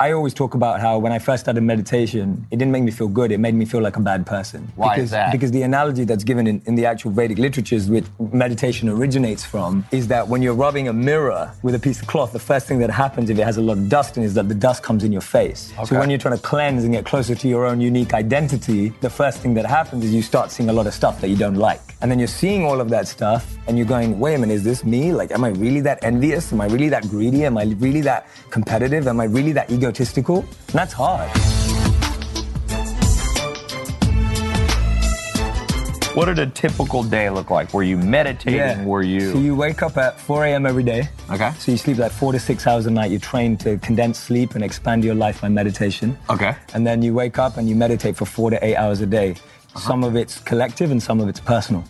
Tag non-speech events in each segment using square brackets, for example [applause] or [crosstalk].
I always talk about how when I first started meditation, it didn't make me feel good. It made me feel like a bad person. Why because, is that? Because the analogy that's given in, in the actual Vedic literatures, which meditation originates from, is that when you're rubbing a mirror with a piece of cloth, the first thing that happens if it has a lot of dust in it is that the dust comes in your face. Okay. So when you're trying to cleanse and get closer to your own unique identity, the first thing that happens is you start seeing a lot of stuff that you don't like. And then you're seeing all of that stuff and you're going, wait a minute, is this me? Like, am I really that envious? Am I really that greedy? Am I really that competitive? Am I really that egotistical? And that's hard. What did a typical day look like? Were you meditating? Were you? So you wake up at 4 a.m. every day. Okay. So you sleep like four to six hours a night. You train to condense sleep and expand your life by meditation. Okay. And then you wake up and you meditate for four to eight hours a day. Uh-huh. Some of it's collective and some of it's personal.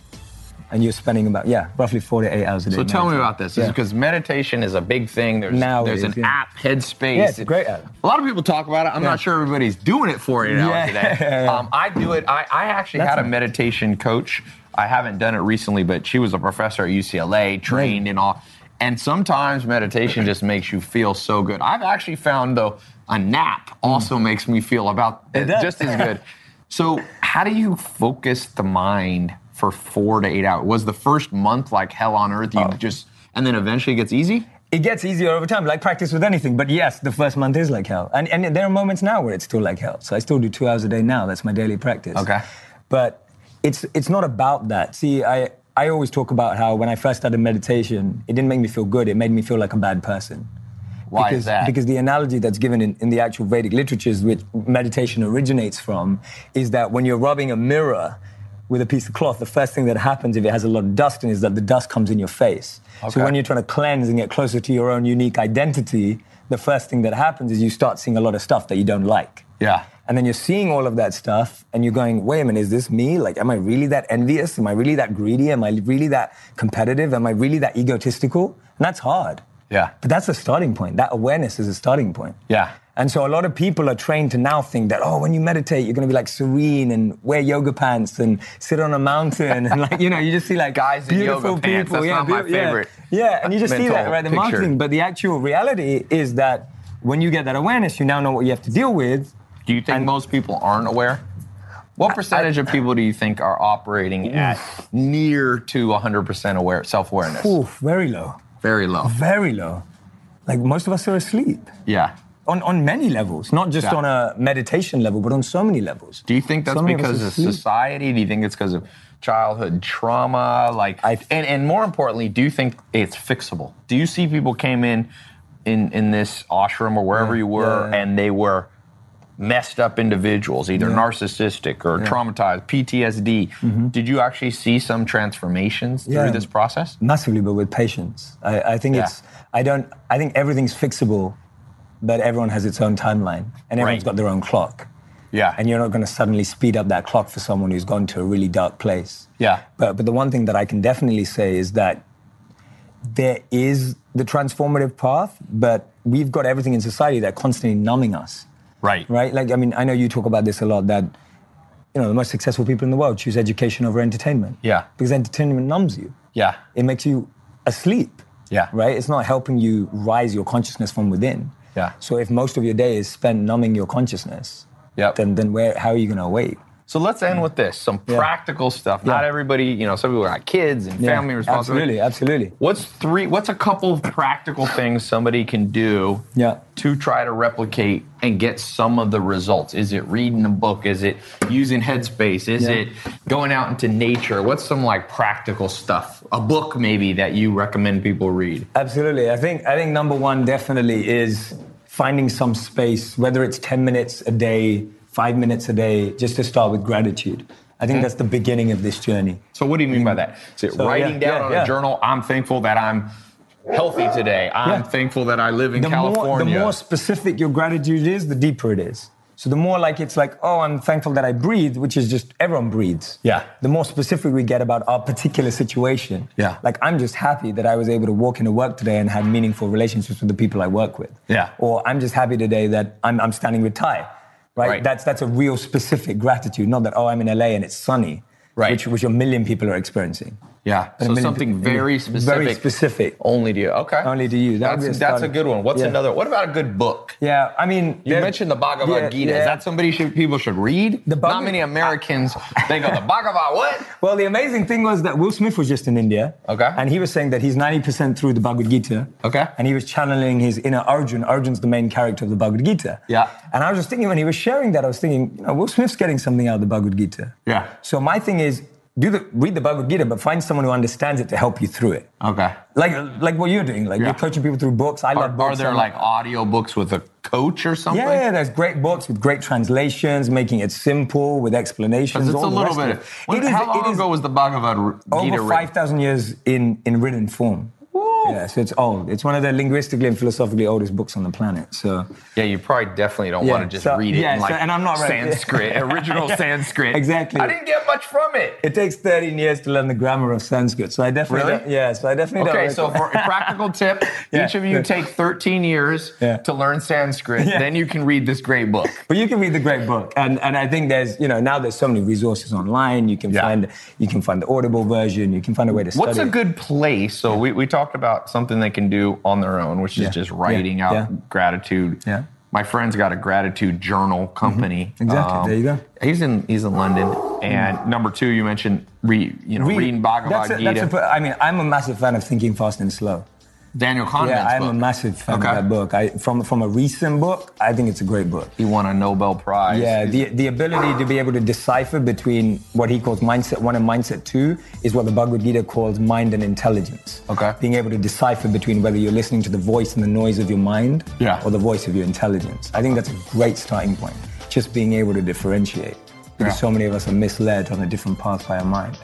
And you're spending about, yeah, roughly 48 hours a day. so tell me about this, Yeah. because meditation is a big thing. There's Now there's is, an yeah. app, Headspace. Yeah, it's a great app. A lot of people talk about it. I'm Yeah. not sure everybody's doing it for eight hours Yeah, a day. yeah, [laughs] yeah. Um, I do it. I, I actually That's had a nice. meditation coach. I haven't done it recently, but she was a professor at UCLA, trained and all. And sometimes meditation just makes you feel so good. I've actually found though a nap also makes me feel about It just as [laughs] good. So how do you focus the mind for four to eight hours? Was the first month like hell on earth? You Oh. just and then eventually it gets easy. It gets easier over time, like practice with anything. But yes, the first month is like hell. And, and there are moments now where it's still like hell. So I still do two hours a day now. That's my daily practice. Okay. But it's, it's not about that. See, I, I always talk about how when I first started meditation, it didn't make me feel good. It made me feel like a bad person. Why because, is that? Because the analogy that's given in, in the actual Vedic literatures, which meditation originates from, is that when you're rubbing a mirror with a piece of cloth, the first thing that happens if it has a lot of dust in it is that the dust comes in your face. Okay. So when you're trying to cleanse and get closer to your own unique identity, the first thing that happens is you start seeing a lot of stuff that you don't like. yeah. And then you're seeing all of that stuff and you're going, wait a minute, is this me? Like, am I really that envious? Am I really that greedy? Am I really that competitive? Am I really that egotistical? And that's hard. Yeah. But that's a starting point. That awareness is a starting point. Yeah. And so a lot of people are trained to now think that, oh, when you meditate, you're going to be like serene and wear yoga pants and sit on a mountain. And like, [laughs] you know, you just see like Guys in beautiful yoga pants. people. That's not my beau- yeah. favorite Yeah. And you just see that, right? The picture. marketing. But the actual reality is that when you get that awareness, you now know what you have to deal with. Do you think And- most people aren't aware? What percentage of people do you think are operating at near to 100% aware self-awareness? Oof, very low. Very low. Very low. Like most of us are asleep. Yeah. On, on many levels, not just Yeah. on a meditation level, but on so many levels. Do you think that's So many of because of society? Do you think it's because of childhood trauma? Like, I- and, and more importantly, do you think it's fixable? Do you see people came in in, in this ashram or wherever you were yeah, yeah. and they were messed up individuals, either narcissistic or traumatized, PTSD? Did you actually see some transformations through Mm-hmm. This process? Massively, but with patience. I, I think Yeah. it's. I don't. I think everything's fixable, but everyone has its own timeline, and everyone's Right. got their own clock. Yeah. And you're not going to suddenly speed up that clock for someone who's gone to a really dark place. Yeah. But but the one thing that I can definitely say is that there is the transformative path, but we've got everything in society that constantly numbing us. Right. right? Like, I mean, I know you talk about this a lot that, you know, the most successful people in the world choose education over entertainment. Yeah. Because entertainment numbs you. Yeah. It makes you asleep. Yeah. Right? It's not helping you rise your consciousness from within. Yeah. So if most of your day is spent numbing your consciousness, Yep. then then where how are you gonna awake? So let's end with this some Yeah. practical stuff. Not everybody, you know, some people got kids and Yeah, family responsibility. Absolutely, absolutely. What's three? What's a couple of practical things somebody can do Yeah. to try to replicate and get some of the results? Is it reading a book? Is it using Headspace? Is Yeah. it going out into nature? What's some like practical stuff? A book maybe that you recommend people read? Absolutely. I think I think number one definitely is finding some space, whether it's 10 minutes a day, five minutes a day, just to start with gratitude. I think that's the beginning of this journey. So what do you mean by that? Is it So, writing yeah, down yeah, on yeah. a journal? I'm thankful that I'm healthy today. I'm thankful that I live in the more, California. the more specific your gratitude is, the deeper it is. So the more like it's like, oh, I'm thankful that I breathe, which is just everyone breathes. Yeah. The more specific we get about our particular situation. Yeah. Like I'm just happy that I was able to walk into work today and have meaningful relationships with the people I work with. Yeah. Or I'm just happy today that I'm, I'm standing with Tai. Right? Right. That's that's a real specific gratitude, not that oh I'm in LA and it's sunny. Right. Which which a million people are experiencing. Yeah. But So something very specific. Very specific. Only to you. Okay. Only to you. That That's, a that's a good one. What's Yeah. another? What about a good book? Yeah, I mean, You mentioned the Bhagavad yeah, Gita. yeah. Is that somebody should, people should read? The Not many Americans. they go the Bhagavad what? [laughs] Well, the amazing thing was that Will Smith was just in India. Okay. And he was saying that he's 90% through the Bhagavad Gita. Okay. And he was channeling his inner Arjun. Arjun's the main character of the Bhagavad Gita. Yeah. And I was just thinking when he was sharing that, I was thinking, you know, Will Smith's getting something out of the Bhagavad Gita. Yeah. So my thing is, do the read the Bhagavad Gita, but find someone who understands it to help you through it. Okay. Like like what you're doing. Like Yeah. you're coaching people through books. I Are, love are there like audio books with a coach or something? Yeah, yeah, there's great books with great translations, making it simple with explanations. It's a little bit. of. When, It is- how long it is ago was the Bhagavad Gita over 5,000 years in, in written form. Oh. Yeah, so it's old. It's one of the linguistically and philosophically oldest books on the planet. So Yeah, you probably definitely don't Yeah, want to just so- read it yeah, in like so- and I'm not ready. Sanskrit, [laughs] original Sanskrit. exactly. I didn't get much from it. it takes 13 years to learn the grammar of Sanskrit. So I definitely Really? don't, yeah. So I definitely Okay, so for a practical [laughs] tip, Yeah, each of you take 13 years Yeah. to learn Sanskrit, then you can read this great book. But you can read the great book, and and I think there's you know now there's so many resources online. You can find you can find the Audible version. You can find a way to study. What's a good place? So we, we talked about something they can do on their own, which is Yeah. just writing Yeah. out Yeah. gratitude. Yeah. My friend's got a gratitude journal company. Mm-hmm. Exactly. There you go. He's in he's in London. And number two, you mentioned re, you know Read- reading Bhagavad that's a- Gita. that's a- I mean, I'm a massive fan of Thinking Fast and Slow. Daniel Kahneman's Yeah, I'm book. a massive fan Okay. of that book. I, from from a recent book, I think it's a great book. He won a Nobel Prize. Yeah, the, the ability to be able to decipher between what he calls mindset one and mindset two is what the Bhagavad Gita calls mind and intelligence. Okay. Being able to decipher between whether you're listening to the voice and the noise of your mind Yeah. or the voice of your intelligence. I think that's a great starting point. Just being able to differentiate. Because Yeah. so many of us are misled on a different path by our mind.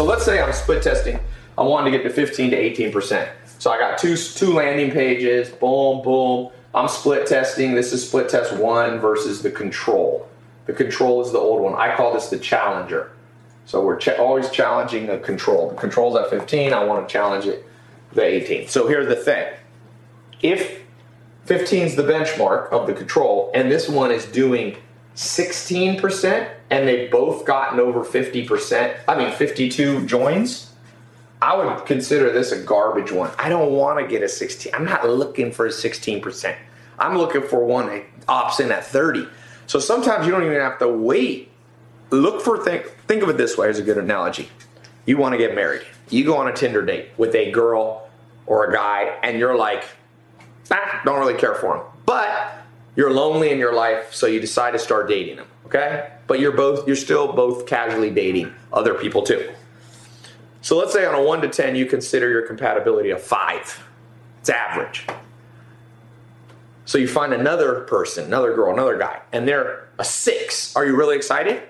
So let's say I'm split testing. I wanted to get to 15 to 18 percent. So I got two two landing pages. Boom, boom. I'm split testing. This is split test one versus the control. The control is the old one. I call this the challenger. So we're ch- always challenging the control. The control's at 15. I want to challenge it the 18. So here's the thing. If 15 is the benchmark of the control, and this one is doing 16%, and they've both gotten over 50%, I mean 52 joins, I would consider this a garbage one. I don't want to get a 16. I'm not looking for a 16%. I'm looking for one that opts in at 30. So sometimes you don't even have to wait. Look for think think of it this way. as a good analogy. You want to get married. You go on a Tinder date with a girl or a guy, and you're like, ah, don't really care for him. But you're lonely in your life, so you decide to start dating them, Okay? But you're both you're still both casually dating other people too. So let's say on a one to ten, you consider your compatibility a five. It's average. So you find another person, another girl, another guy, and they're a six. Are you really excited?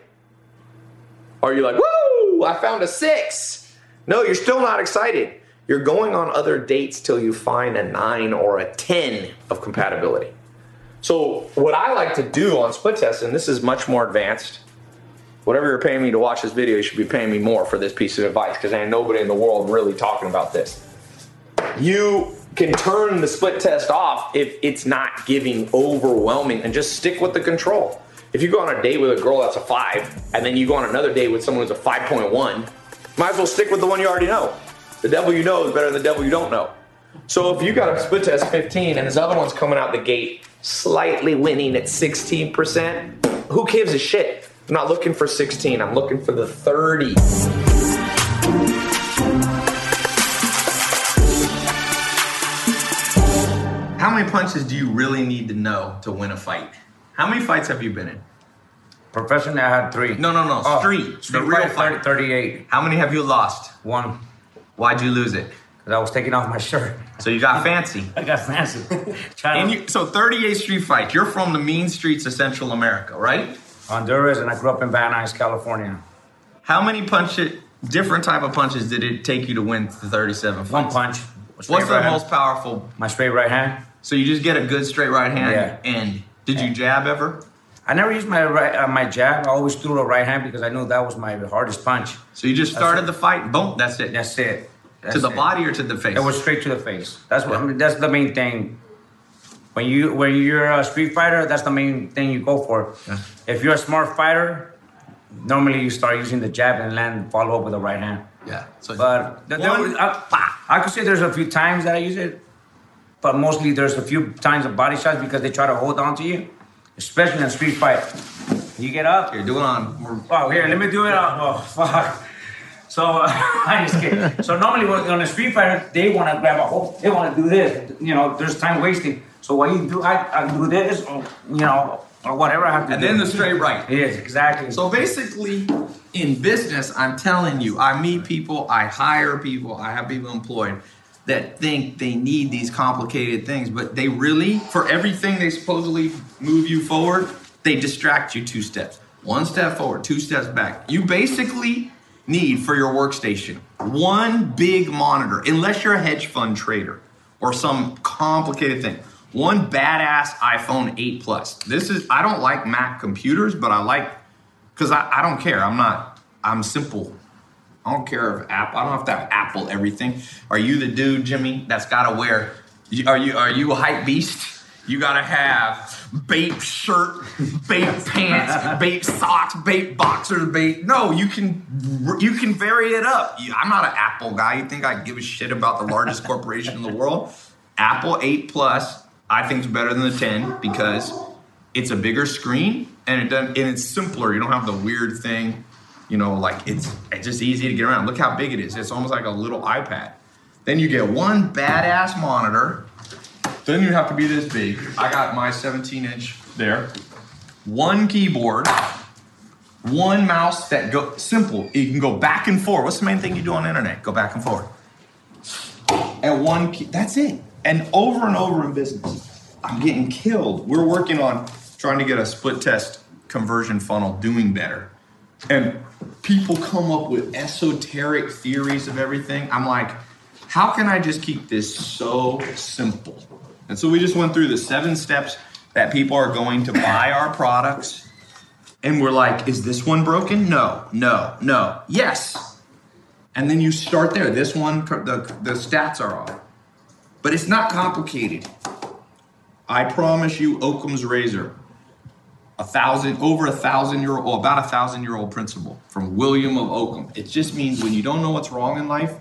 Are you like, woo, I found a six? No, you're still not excited. You're going on other dates till you find a nine or a 10 of compatibility. So, what I like to do on split test, and this is much more advanced, whatever you're paying me to watch this video, you should be paying me more for this piece of advice because ain't nobody in the world really talking about this. You can turn the split test off if it's not giving overwhelming and just stick with the control. If you go on a date with a girl that's a five, and then you go on another date with someone who's a 5.1, might as well stick with the one you already know. The devil you know is better than the devil you don't know. So if you got a split test 15 and this other one's coming out the gate slightly winning at 16%, who gives a shit? I'm not looking for 16, I'm looking for the 30. How many punches do you really need to know to win a fight? How many fights have you been in? Professionally, I had three. No, no, no. Oh, street. Street the real fight, fight. 38. How many have you lost? One. Why'd you lose it? Because I was taking off my shirt. So you got fancy. [laughs] I got fancy. And you, so 38th street fight. You're from the mean streets of Central America, right? Honduras, and I grew up in Van Nuys, California. How many punches, different type of punches, did it take you to win the 37 fights? One punch. What's Straight the hand. most powerful? My straight right hand. So you just get a good straight right hand Yeah. and did you jab ever? I never used my right, uh, my jab. I always threw the right hand because I knew that was my hardest punch. So you just started it. the fight, boom, that's it. That's it. To the it. body or to the face? It was straight to the face. That's what I mean. That's the main thing. when you when you're a street fighter, that's the main thing you go for. Yeah. If you're a smart fighter, normally you start using the jab and land follow up with the right hand. Yeah. So But the, there One- was- I, I could say there's a few times that I use it, but mostly there's a few times of body shots because they try to hold on to you, especially in a street fight. You get up. you're doing on. Oh, here, let me do it. Oh, fuck. So [laughs] I just kidding. So normally on a street fighter, they want to grab a hold. They want to do this. You know, there's time wasting. So what you do, I, I do this, or, you know, or whatever I have to and do. And then the straight right. Yes, exactly. So basically, in business, I'm telling you, I meet people, I hire people, I have people employed that think they need these complicated things, but they really, for everything they supposedly move you forward, they distract you two steps. One step forward, two steps back. You basically need for your workstation one big monitor, unless you're a hedge fund trader or some complicated thing. One badass iPhone 8 Plus. This is, I don't like Mac computers, but I like because I, I don't care. I'm not. I'm simple. I don't care if Apple. I don't have to have Apple everything. Are you the dude, Jimmy, that's got to wear? Are you are you a hype beast? You got to have BAPE shirt, BAPE pants, BAPE socks, BAPE boxers, BAPE. No, you can you can vary it up. I'm not an Apple guy. You think I give a shit about the largest corporation in the world? Apple 8 Plus, I think is better than the 10 because it's a bigger screen and it doesn't, and it's simpler. You don't have the weird thing, you know, like it's it's just easy to get around. Look how big it is. It's almost like a little iPad. Then you get one badass monitor. Then you have to be this big. I got my 17 inch there. One keyboard, one mouse that go simple. You can go back and forth. What's the main thing you do on the internet? Go back and forth. And one key. That's it. And over and over in business, I'm getting killed. We're working on trying to get a split test conversion funnel doing better. And people come up with esoteric theories of everything. I'm like, how can I just keep this so simple? And so we just went through the seven steps that people are going to buy our products. And we're like, is this one broken? No, no, no. Yes. And then you start there. This one, the, the stats are off. But it's not complicated. I promise you, Occam's razor, a thousand, over a thousand year old, about a thousand year old principle from William of Occam. It just means when you don't know what's wrong in life,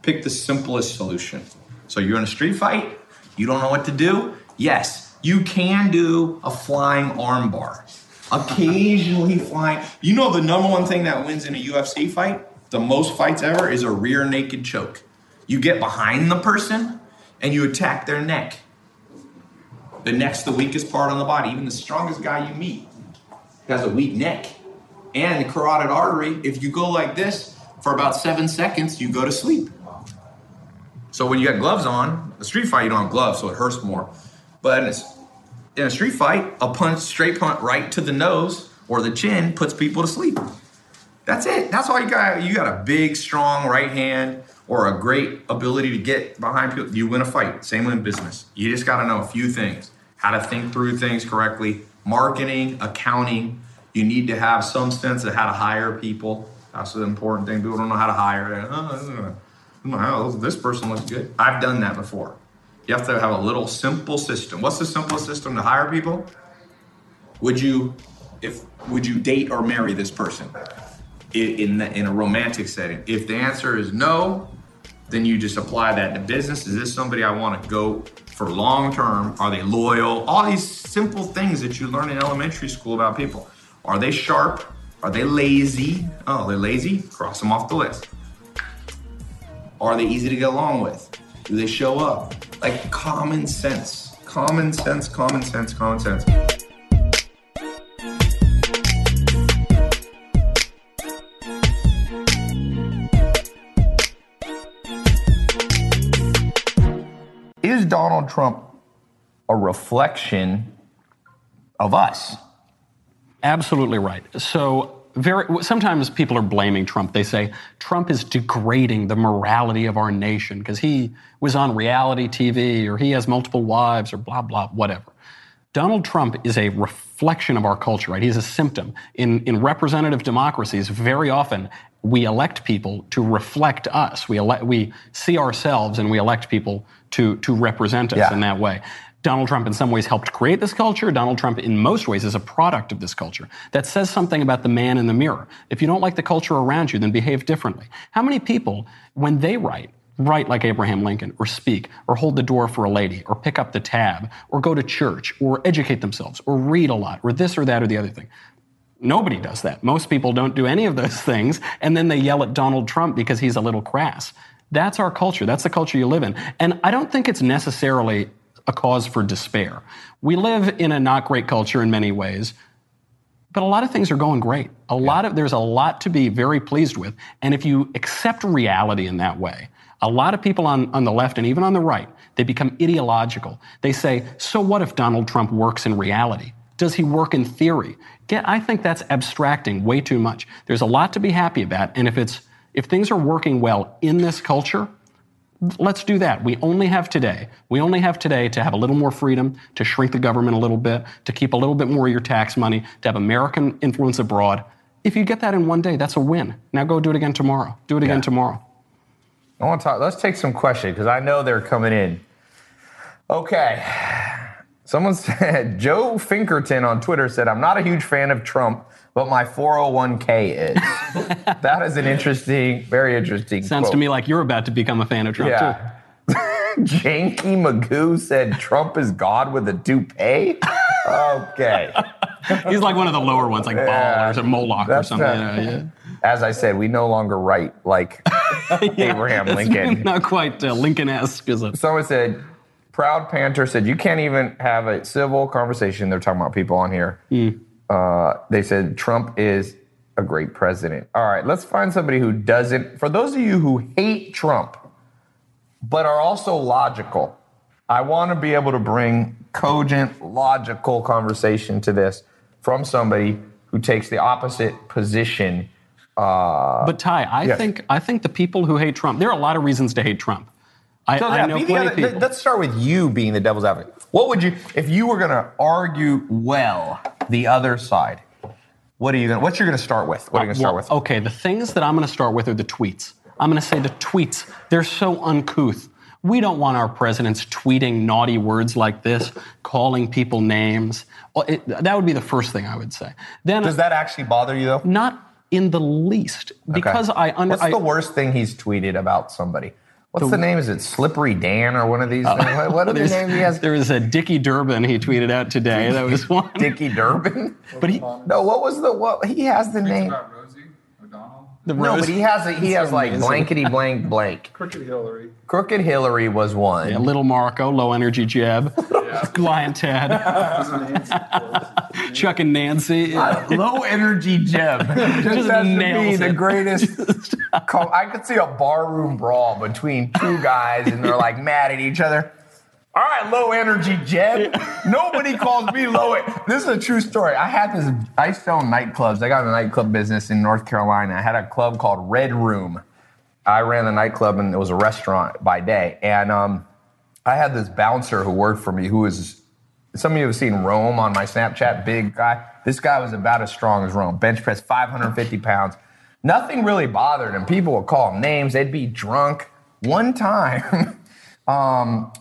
pick the simplest solution. So you're in a street fight, you don't know what to do. Yes, you can do a flying armbar. Occasionally flying. You know the number one thing that wins in a UFC fight, the most fights ever, is a rear naked choke. You get behind the person and you attack their neck. The neck's the weakest part on the body. Even the strongest guy you meet has a weak neck. And the carotid artery, if you go like this for about seven seconds, you go to sleep. So when you got gloves on, a street fight, you don't have gloves, so it hurts more. But in a, in a street fight, a punch, straight punch right to the nose or the chin puts people to sleep. That's it. That's all you got. You got a big, strong right hand or a great ability to get behind people. You win a fight. Same in business. You just got to know a few things how to think through things correctly, marketing, accounting. You need to have some sense of how to hire people. That's an important thing. People don't know how to hire. Uh, uh, uh. Oh, this person looks good. I've done that before. You have to have a little simple system. What's the simplest system to hire people? Would you, if would you date or marry this person in, the, in a romantic setting? If the answer is no, then you just apply that to business. Is this somebody I want to go for long term? Are they loyal? All these simple things that you learn in elementary school about people. Are they sharp? Are they lazy? Oh, they're lazy? Cross them off the list. Are they easy to get along with? Do they show up? Like common sense. Common sense, common sense, common sense. Is Donald Trump a reflection of us? Absolutely right. So very sometimes people are blaming Trump. They say Trump is degrading the morality of our nation because he was on reality TV or he has multiple wives or blah blah whatever. Donald Trump is a reflection of our culture, right? He's a symptom. In in representative democracies, very often we elect people to reflect us. We elect, we see ourselves and we elect people to to represent us Yeah. in that way. Donald Trump, in some ways, helped create this culture. Donald Trump, in most ways, is a product of this culture that says something about the man in the mirror. If you don't like the culture around you, then behave differently. How many people, when they write, write like Abraham Lincoln, or speak, or hold the door for a lady, or pick up the tab, or go to church, or educate themselves, or read a lot, or this or that or the other thing? Nobody does that. Most people don't do any of those [laughs] things, and then they yell at Donald Trump because he's a little crass. That's our culture. That's the culture you live in. And I don't think it's necessarily a cause for despair. We live in a not great culture in many ways, but a lot of things are going great. A lot of there's a lot to be very pleased with. And if you accept reality in that way, a lot of people on, on the left and even on the right, they become ideological. They say, so what if Donald Trump works in reality? Does he work in theory? Get, I think that's abstracting way too much. There's a lot to be happy about, and if it's if things are working well in this culture, let's do that. We only have today. We only have today to have a little more freedom, to shrink the government a little bit, to keep a little bit more of your tax money, to have American influence abroad. If you get that in one day, that's a win. Now go do it again tomorrow. Do it again Yeah. tomorrow. I want to talk. Let's take some questions because I know they're coming in. Okay. Someone [laughs] said, Joe Finkerton on Twitter said, I'm not a huge fan of Trump, but my 401k is. [laughs] that is an interesting, very interesting. Sounds to me like you're about to become a fan of Trump too. [laughs] Janky Magoo said, Trump is God with a toupee. Okay. [laughs] He's like one of the lower ones, like Baal or Moloch or something. not- you know, yeah. As I said, we no longer write like Abraham It's Lincoln. Not quite uh, Lincoln-esque, is it? Someone said, Proud Panther said, you can't even have a civil conversation. They're talking about people on here. Uh, they said, Trump is a great president. All right, let's find somebody who doesn't. For those of you who hate Trump, but are also logical, I want to be able to bring cogent, logical conversation to this from somebody who takes the opposite position. Uh, But Tai, I yes. think I think the people who hate Trump, there are a lot of reasons to hate Trump. I, So, I know be the plenty other- people. Let's start with you being the devil's advocate. What would you, if you were going to argue well the other side? What are you going? What's you're going to start with? What are you going to start Well, with? Okay, the things that I'm going to start with are the tweets. I'm going to say the tweets. They're so uncouth. We don't want our presidents tweeting naughty words like this, calling people names. Well, it, that would be the first thing I would say. Then, Does that actually bother you though? not in the least, because Okay. I under. What's the worst thing he's tweeted about somebody? What's the, name? Is it Slippery Dan or one of these? Uh, things? What, what are the names he has? there was a Dickie Durbin he tweeted out today. That was [laughs] one. Dickie Durbin. But he, No, what was the what? He has the name. about Rosie O'Donnell. The No, Rose- but he has a, he has like blankety blank blank. Crooked Hillary. Crooked Hillary was one. Yeah, Little Marco, low energy Jeb, [laughs] Lyin' Ted, [laughs] Chuck and Nancy. Uh, low energy Jeb. [laughs] Just, Just has to be nails the greatest. co- I could see a barroom brawl between two guys and they're like mad at each other. All right, low energy Jeb. Nobody calls me low. This is a true story. I had this. I own nightclubs. I got a nightclub business in North Carolina. I had a club called Red Room. I ran the nightclub and it was a restaurant by day. And um, I had this bouncer who worked for me who was some of you have seen Rome on my Snapchat, big guy. This guy was about as strong as Rome. Bench press 550 pounds. Nothing really bothered him. People would call him names. They'd be drunk. One time, [laughs] um,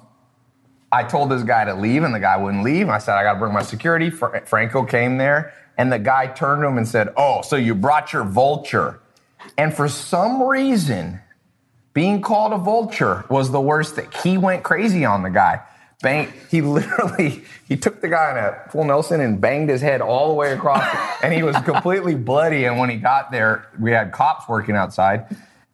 I told this guy to leave, and the guy wouldn't leave. I said, I got to bring my security. Fr- Franco came there, and the guy turned to him and said, Oh, so you brought your vulture. And for some reason, being called a vulture was the worst thing. He went crazy on the guy. Bang, he [laughs] literally he took the guy in a full Nelson and banged his head all the way across, and he was [laughs] completely bloody. And when he got there, we had cops working outside,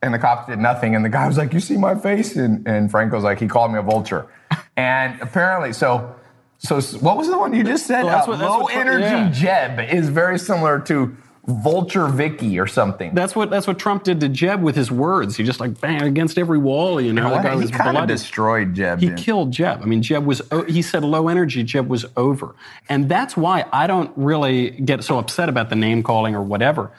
and the cops did nothing. And the guy was like, "You see my face?" And, and Franco's like, "He called me a vulture." And apparently, so so what was the one you just said? Well, that's Uh, low what energy yeah. Jeb is very similar to Vulture Vicky or something. That's what that's what Trump did to Jeb with his words. He just like bang against every wall. You know, the guy he was kind of destroyed Jeb. He didn't killed Jeb. I mean, Jeb was, he said low energy, Jeb was over. And that's why I don't really get so upset about the name calling or whatever.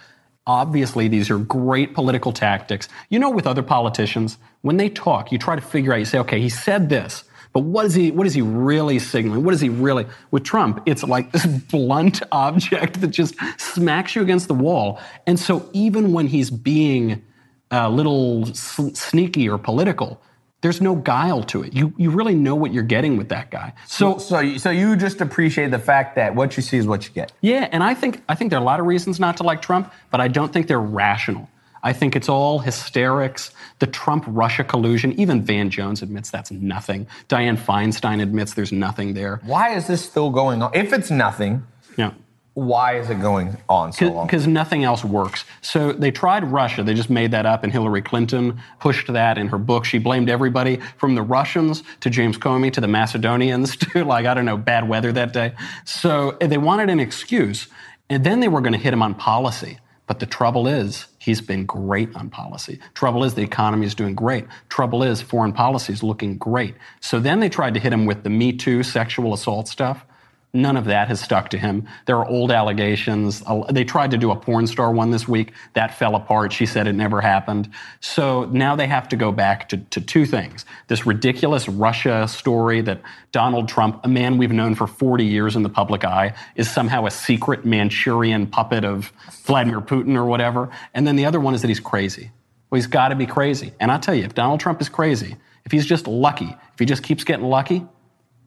Obviously, these are great political tactics. You know, with other politicians, when they talk, you try to figure out, you say, okay, he said this, but what is he, what is he really signaling? What is he really, with Trump, it's like this [laughs] blunt object that just smacks you against the wall. And so even when he's being a little sneaky or political, There's no guile to it. You you really know what you're getting with that guy. So So, you- so you just appreciate the fact that what you see is what you get. yeah, and I think I think there are a lot of reasons not to like Trump, but I don't think they're rational. I think it's all hysterics. The Trump Russia collusion, even Van Jones admits that's nothing. Dianne Feinstein admits there's nothing there. Why is this still going on? If it's nothing, Yeah. Why is it going on so long? Because nothing else works. So they tried Russia. They just made that up, and Hillary Clinton pushed that in her book. She blamed everybody from the Russians to James Comey to the Macedonians [laughs] to, like, I don't know, bad weather that day. So they wanted an excuse. And then they were going to hit him on policy. But the trouble is, he's been great on policy. Trouble is, the economy is doing great. Trouble is, foreign policy is looking great. So then they tried to hit him with the Me Too sexual assault stuff. None of that has stuck to him. There are old allegations. They tried to do a porn star one this week. That fell apart. She said it never happened. So now they have to go back to, to two things. This ridiculous Russia story that Donald Trump, a man we've known for 40 years in the public eye, is somehow a secret Manchurian puppet of Vladimir Putin or whatever. And then the other one is that he's crazy. Well, he's got to be crazy. And I tell you, if Donald Trump is crazy, if he's just lucky, if he just keeps getting lucky,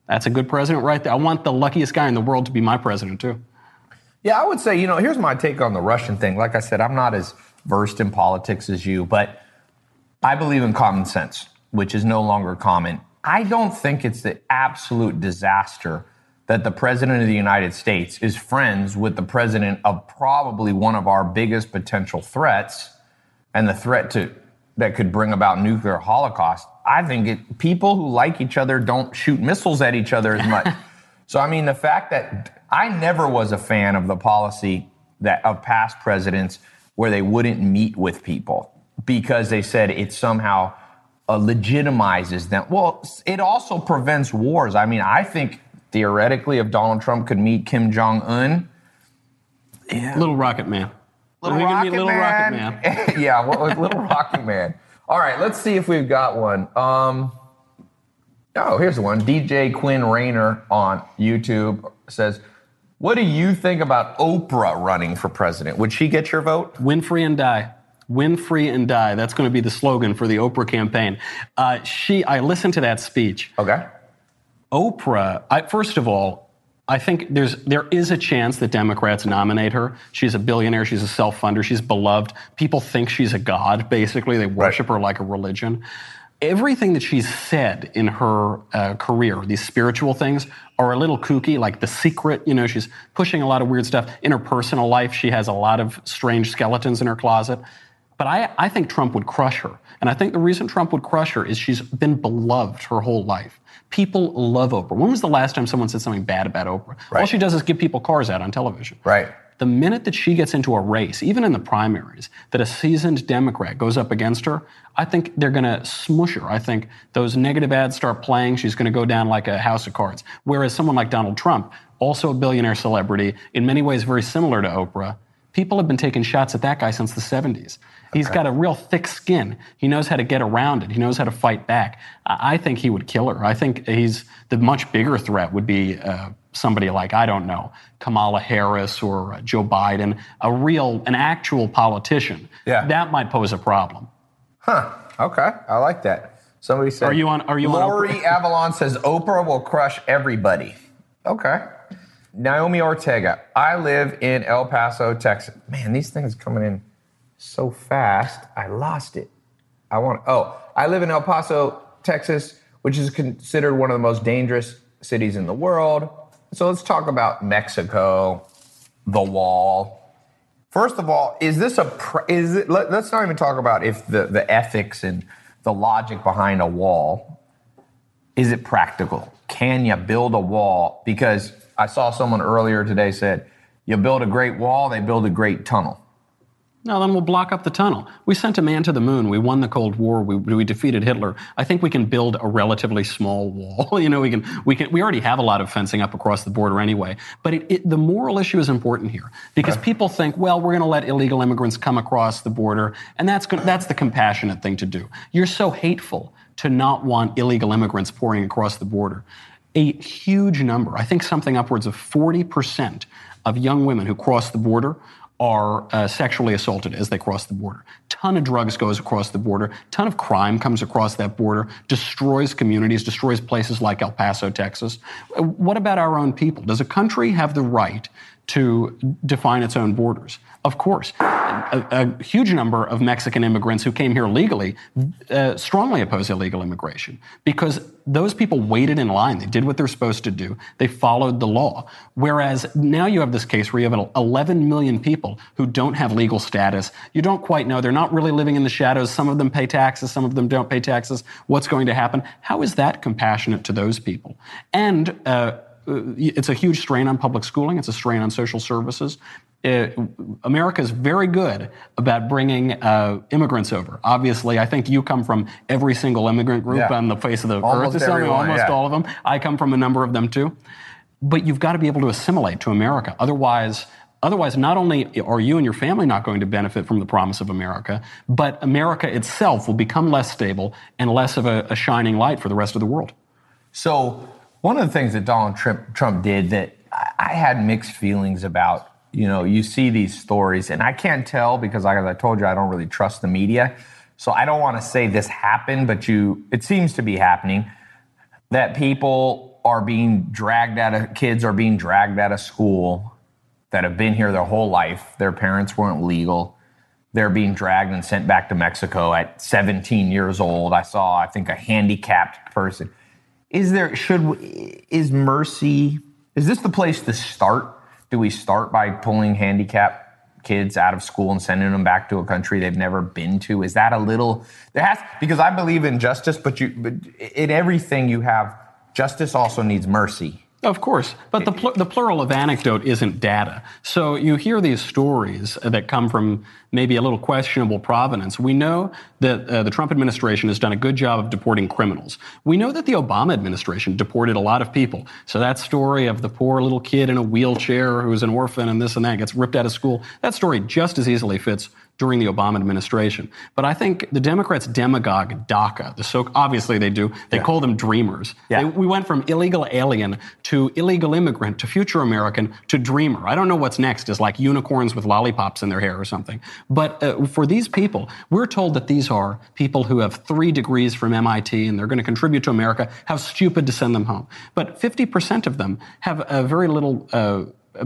that's a good president right there. I want the luckiest guy in the world to be my president, too. Yeah, I would say, you know, here's my take on the Russian thing. Like I said, I'm not as versed in politics as you, but I believe in common sense, which is no longer common. I don't think it's the absolute disaster that the president of the United States is friends with the president of probably one of our biggest potential threats and the threat to that could bring about nuclear holocaust. I think it, people who like each other don't shoot missiles at each other as much. [laughs] so I mean, the fact that I never was a fan of the policy that of past presidents where they wouldn't meet with people because they said it somehow uh, legitimizes them. Well, it also prevents wars. I mean, I think theoretically, if Donald Trump could meet Kim Jong Un, yeah. Little Rocket Man. Little Are gonna Rocket be Little Man. Rocket Man? [laughs] yeah, what was Little Rocket Man? All right, let's see if we've got one. Um, oh, here's the one. DJ Quinn Rayner on YouTube says, "What do you think about Oprah running for president? Would she get your vote?" Win free and die. Win free and die. That's going to be the slogan for the Oprah campaign. Uh, she, I listened to that speech. Okay. Oprah, I, first of all, I think there's there is a chance that Democrats nominate her. She's a billionaire. She's a self-funder. She's beloved. People think she's a god. Basically, they worship her like a religion. Everything that she's said in her uh, career, these spiritual things, are a little kooky. Like The Secret, you know, she's pushing a lot of weird stuff. In her personal life, she has a lot of strange skeletons in her closet. But I, I think Trump would crush her. And I think the reason Trump would crush her is she's been beloved her whole life. People love Oprah. When was the last time someone said something bad about Oprah? All she does is give people cars out on television. Right. The minute that she gets into a race, even in the primaries, that a seasoned Democrat goes up against her, I think they're going to smush her. I think those negative ads start playing. She's going to go down like a house of cards. Whereas someone like Donald Trump, also a billionaire celebrity, in many ways very similar to Oprah, people have been taking shots at that guy since the 70s. He's got a real thick skin. He knows how to get around it. He knows how to fight back. I think he would kill her. I think he's the much bigger threat would be uh, somebody like I don't know Kamala Harris or uh, Joe Biden, a real, an actual politician. Yeah. that might pose a problem. Huh. Okay. I like that. Somebody said. Are you on- are you on Lori Avalon says Oprah will crush everybody. Okay. Naomi Ortega. I live in El Paso, Texas. Man, these things coming in so fast. I lost it. I want. Oh, I live in El Paso, Texas, which is considered one of the most dangerous cities in the world. So let's talk about Mexico, the wall. First of all, is this a is it? Let, us not even talk about if the the ethics and the logic behind a wall. Is it practical? Can you build a wall? Because I saw someone earlier today said, "You build a great wall, they build a great tunnel." No, then we'll block up the tunnel. We sent a man to the moon. We won the Cold War. We, we defeated Hitler. I think we can build a relatively small wall. [laughs] you know, we can, we can, we already have a lot of fencing up across the border anyway. But it, it, the moral issue is important here because people think, well, we're going to let illegal immigrants come across the border, and that's go- that's the compassionate thing to do. You're so hateful to not want illegal immigrants pouring across the border. A huge number, I think something upwards of 40% of young women who cross the border are uh, sexually assaulted as they cross the border. ton of drugs goes across the border, ton of crime comes across that border, destroys communities, destroys places like El Paso, Texas. Uh, What about our own people? Does a country have the right to define its own borders? Of course. A, a huge number of Mexican immigrants who came here legally uh, strongly oppose illegal immigration because those people waited in line. They did what they're supposed to do. They followed the law. Whereas now you have this case where you have 11 million people who don't have legal status. You don't quite know. They're not really living in the shadows. Some of them pay taxes. Some of them don't pay taxes. What's going to happen? How is that compassionate to those people? And uh, it's a huge strain on public schooling. It's a strain on social services. Uh, America is very good about bringing uh, immigrants over. Obviously, I think you come from every single immigrant group Yeah. on the face of the Almost earth. everyone, almost yeah. all of them. I come from a number of them too. But you've got to be able to assimilate to America. Otherwise, otherwise, not only are you and your family not going to benefit from the promise of America, but America itself will become less stable and less of a, a shining light for the rest of the world. So one of the things that Donald Trump, Trump did that I, had mixed feelings about, you know, you see these stories, and I can't tell because, like as I told you, I don't really trust the media. So I don't want to say this happened, but you, it seems to be happening that people are being dragged out of kids are being dragged out of school that have been here their whole life. Their parents weren't legal. They're being dragged and sent back to Mexico at 17 years old. I saw, I think, a handicapped person. Is there should is mercy? Is this the place to start? Do we start by pulling handicapped kids out of school and sending them back to a country they've never been to? Is that a little? There has because I believe in justice, but you, but in everything you have, justice also needs mercy. Of course, but the, pl- the plural of anecdote isn't data. So you hear these stories that come from maybe a little questionable provenance. We know that uh, the Trump administration has done a good job of deporting criminals. We know that the Obama administration deported a lot of people. So that story of the poor little kid in a wheelchair who's an orphan and this and that gets ripped out of school, that story just as easily fits during the Obama administration. But I think the Democrats demagogue DACA. The so obviously they do. They call them dreamers. Yeah. They- we went from illegal alien to illegal immigrant to future American to dreamer. I don't know what's next is like unicorns with lollipops in their hair or something. But uh, for these people, we're told that these are people who have three degrees from MIT and they're going to contribute to America. How stupid to send them home. But 50% of them have a very little uh,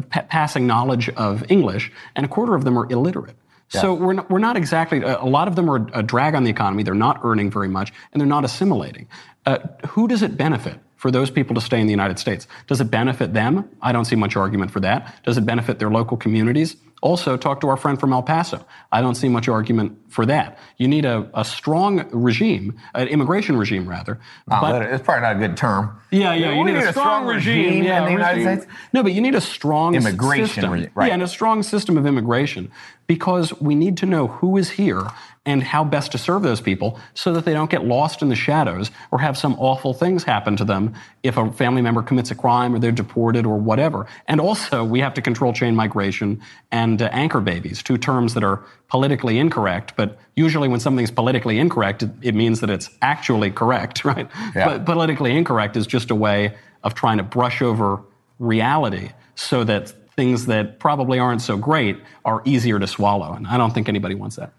pa- passing knowledge of English, and a quarter of them are illiterate. So we're not, we're not exactly, a lot of them are a drag on the economy. They're not earning very much, and they're not assimilating. Uh, who does it benefit for those people to stay in the United States? Does it benefit them? I don't see much argument for that. Does it benefit their local communities? Also, talk to our friend from El Paso. I don't see much argument for that. You need a, a strong regime, an immigration regime rather. Not but- it's probably not a good term. yeah, yeah. You We need, a strong, regime, yeah, in the United. States. No, but you need a strong Immigration system. regime, right. Yeah, and a strong system of immigration because we need to know who is here and how best to serve those people so that they don't get lost in the shadows or have some awful things happen to them if a family member commits a crime or they're deported or whatever. And also, we have to control chain migration and uh, anchor babies, two terms that are politically incorrect, but usually when something's politically incorrect, it, it means that it's actually correct, [laughs] right? Yeah. But politically incorrect is just a way of trying to brush over reality so that things that probably aren't so great are easier to swallow. And I don't think anybody wants that.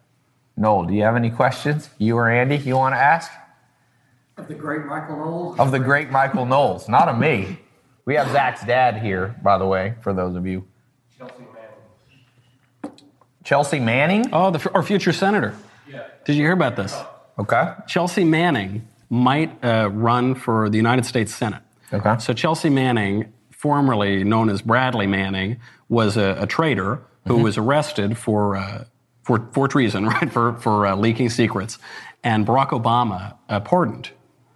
Noel, do you have any questions? You or Andy, you want to ask? Of the great Michael Knowles. Of the great Michael Knowles, not of me. We have Zach's dad here, by the way, for those of you. Chelsea Manning? Chelsea Manning? Oh, the, our future senator. Yeah. Did you hear about this? Okay. Chelsea Manning might uh, run for the United States Senate. Okay. So Chelsea Manning, formerly known as Bradley Manning, was a, a traitor who was arrested for, uh, for, for treason, [laughs] right, for, for uh, leaking secrets. And Barack Obama uh, pardoned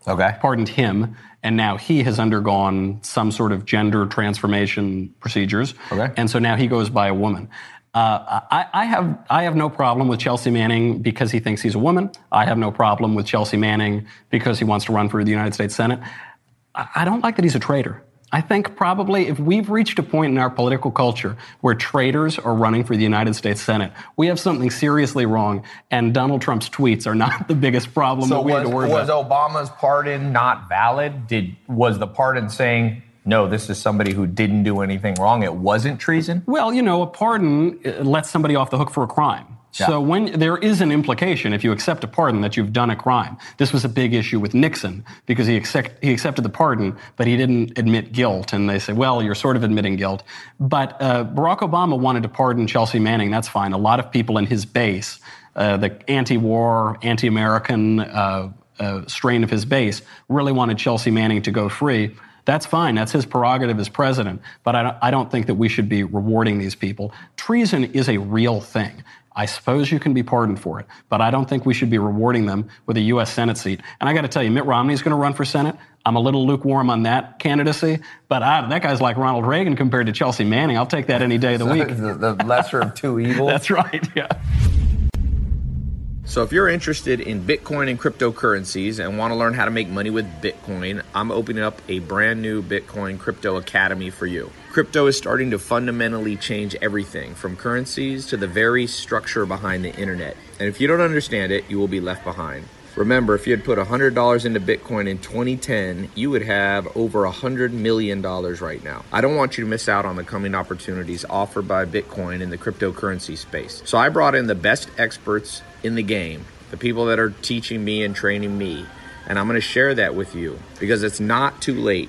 Okay. pardoned him, and now he has undergone some sort of gender transformation procedures. Okay. And so now he goes by a woman. Uh, I, I have I have no problem with Chelsea Manning because he thinks he's a woman. I have no problem with Chelsea Manning because he wants to run for the United States Senate. I, I don't like that he's a traitor. I think probably if we've reached a point in our political culture where traitors are running for the United States Senate, we have something seriously wrong, and Donald Trump's tweets are not [laughs] the biggest problem So that we was, have to worry was about. Obama's pardon not valid? Did was the pardon saying no? This is somebody who didn't do anything wrong. It wasn't treason. Well, you know, a pardon uh, lets somebody off the hook for a crime. So when there is an implication, if you accept a pardon, that you've done a crime. This was a big issue with Nixon because he, accept, he accepted the pardon, but he didn't admit guilt. And they say, well, you're sort of admitting guilt. But uh, Barack Obama wanted to pardon Chelsea Manning. That's fine. A lot of people in his base, uh, the anti-war, anti-American uh, uh strain of his base, really wanted Chelsea Manning to go free. That's fine. That's his prerogative as president. But I don't think that we should be rewarding these people. Treason is a real thing. I suppose you can be pardoned for it, but I don't think we should be rewarding them with a U.S. Senate seat. And I got to tell you, Mitt Romney is going to run for Senate. I'm a little lukewarm on that candidacy, but I, that guy's like Ronald Reagan compared to Chelsea Manning. I'll take that any day of the [laughs] week. the, the lesser of two evils. [laughs] That's right. Yeah. So, if you're interested in Bitcoin and cryptocurrencies and want to learn how to make money with Bitcoin, I'm opening up a brand new Bitcoin Crypto Academy for you. Crypto is starting to fundamentally change everything from currencies to the very structure behind the internet. And if you don't understand it, you will be left behind. Remember, if you had put $100 into Bitcoin in 2010, you would have over $100 million right now. I don't want you to miss out on the coming opportunities offered by Bitcoin in the cryptocurrency space. So I brought in the best experts in the game, the people that are teaching me and training me. And I'm going to share that with you because it's not too late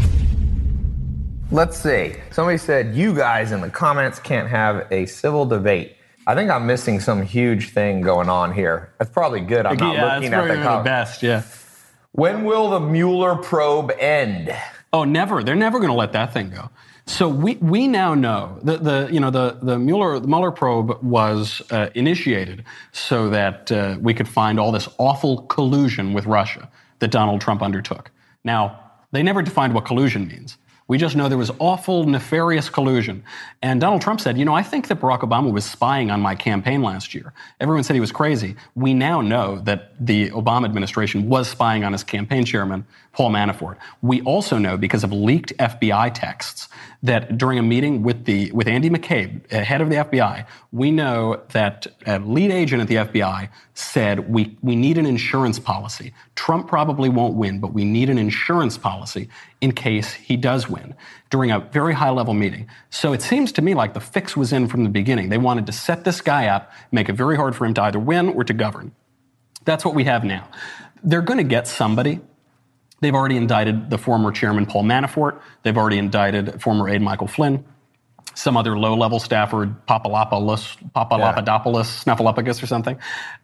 Let's see. Somebody said you guys in the comments can't have a civil debate. I think I'm missing some huge thing going on here. That's probably good. I'm not yeah, looking at the comments. best. Yeah. When will the Mueller probe end? Oh, never. They're never going to let that thing go. So we, we now know that the you know the the Mueller the Mueller probe was uh, initiated so that uh, we could find all this awful collusion with Russia that Donald Trump undertook. Now they never defined what collusion means. We just know there was awful, nefarious collusion. And Donald Trump said, you know, I think that Barack Obama was spying on my campaign last year. Everyone said he was crazy. We now know that the Obama administration was spying on his campaign chairman, Paul Manafort. We also know, because of leaked FBI texts, that during a meeting with the with Andy McCabe, uh, head of the FBI, we know that a lead agent at the FBI said we we need an insurance policy. Trump probably won't win, but we need an insurance policy in case he does win during a very high level meeting. So it seems to me like the fix was in from the beginning. They wanted to set this guy up, make it very hard for him to either win or to govern. That's what we have now. They're going to get somebody They've already indicted the former chairman Paul Manafort. They've already indicted former aide Michael Flynn. Some other low-level staffer, Papalopoulos, Papalopoulos, yeah. Snuffleupagus or something.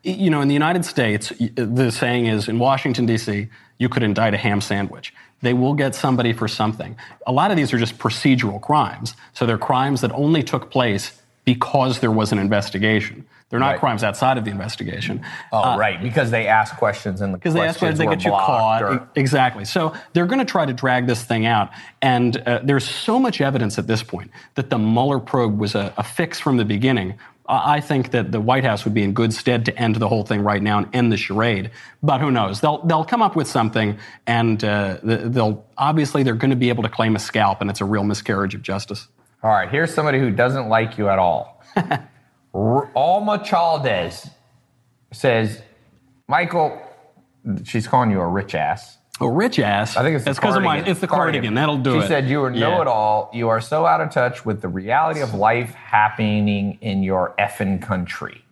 You know, in the United States, the saying is, in Washington, D.C., you could indict a ham sandwich. They will get somebody for something. A lot of these are just procedural crimes. So they're crimes that only took place because there was an investigation. They're not right. crimes outside of the investigation. Oh, uh, right, because they ask questions and the because they ask questions, they get you caught. Or... Exactly. So they're going to try to drag this thing out, and uh, there's so much evidence at this point that the Mueller probe was a, a fix from the beginning. I think that the White House would be in good stead to end the whole thing right now and end the charade. But who knows? They'll they'll come up with something, and uh, they'll obviously they're going to be able to claim a scalp, and it's a real miscarriage of justice. All right, here's somebody who doesn't like you at all. [laughs] Alma Chaldes says, Michael, she's calling you a rich ass. A rich ass. I think it's because of my. It's the cardigan. cardigan. That'll do she it. She said you are know it all. You are so out of touch with the reality of life happening in your effing country.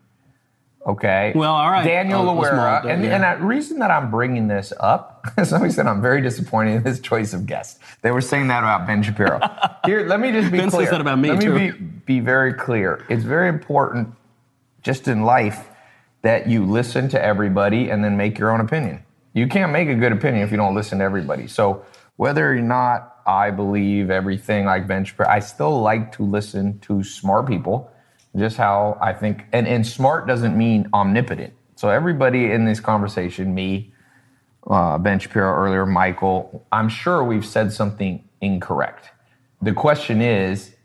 Okay. Well, all right. Daniel oh. And, yeah. and the reason that I'm bringing this up, [laughs] somebody said I'm very disappointed in his choice of guest. They were saying that about Ben Shapiro. [laughs] Here, let me just be ben clear. that about me let too. me be, be very clear. It's very important, just in life, that you listen to everybody and then make your own opinion. You can't make a good opinion if you don't listen to everybody. So whether or not I believe everything like bench press, I still like to listen to smart people. Just how I think, and, and smart doesn't mean omnipotent. So everybody in this conversation, me, uh, Ben Shapiro earlier, Michael, I'm sure we've said something incorrect. The question is,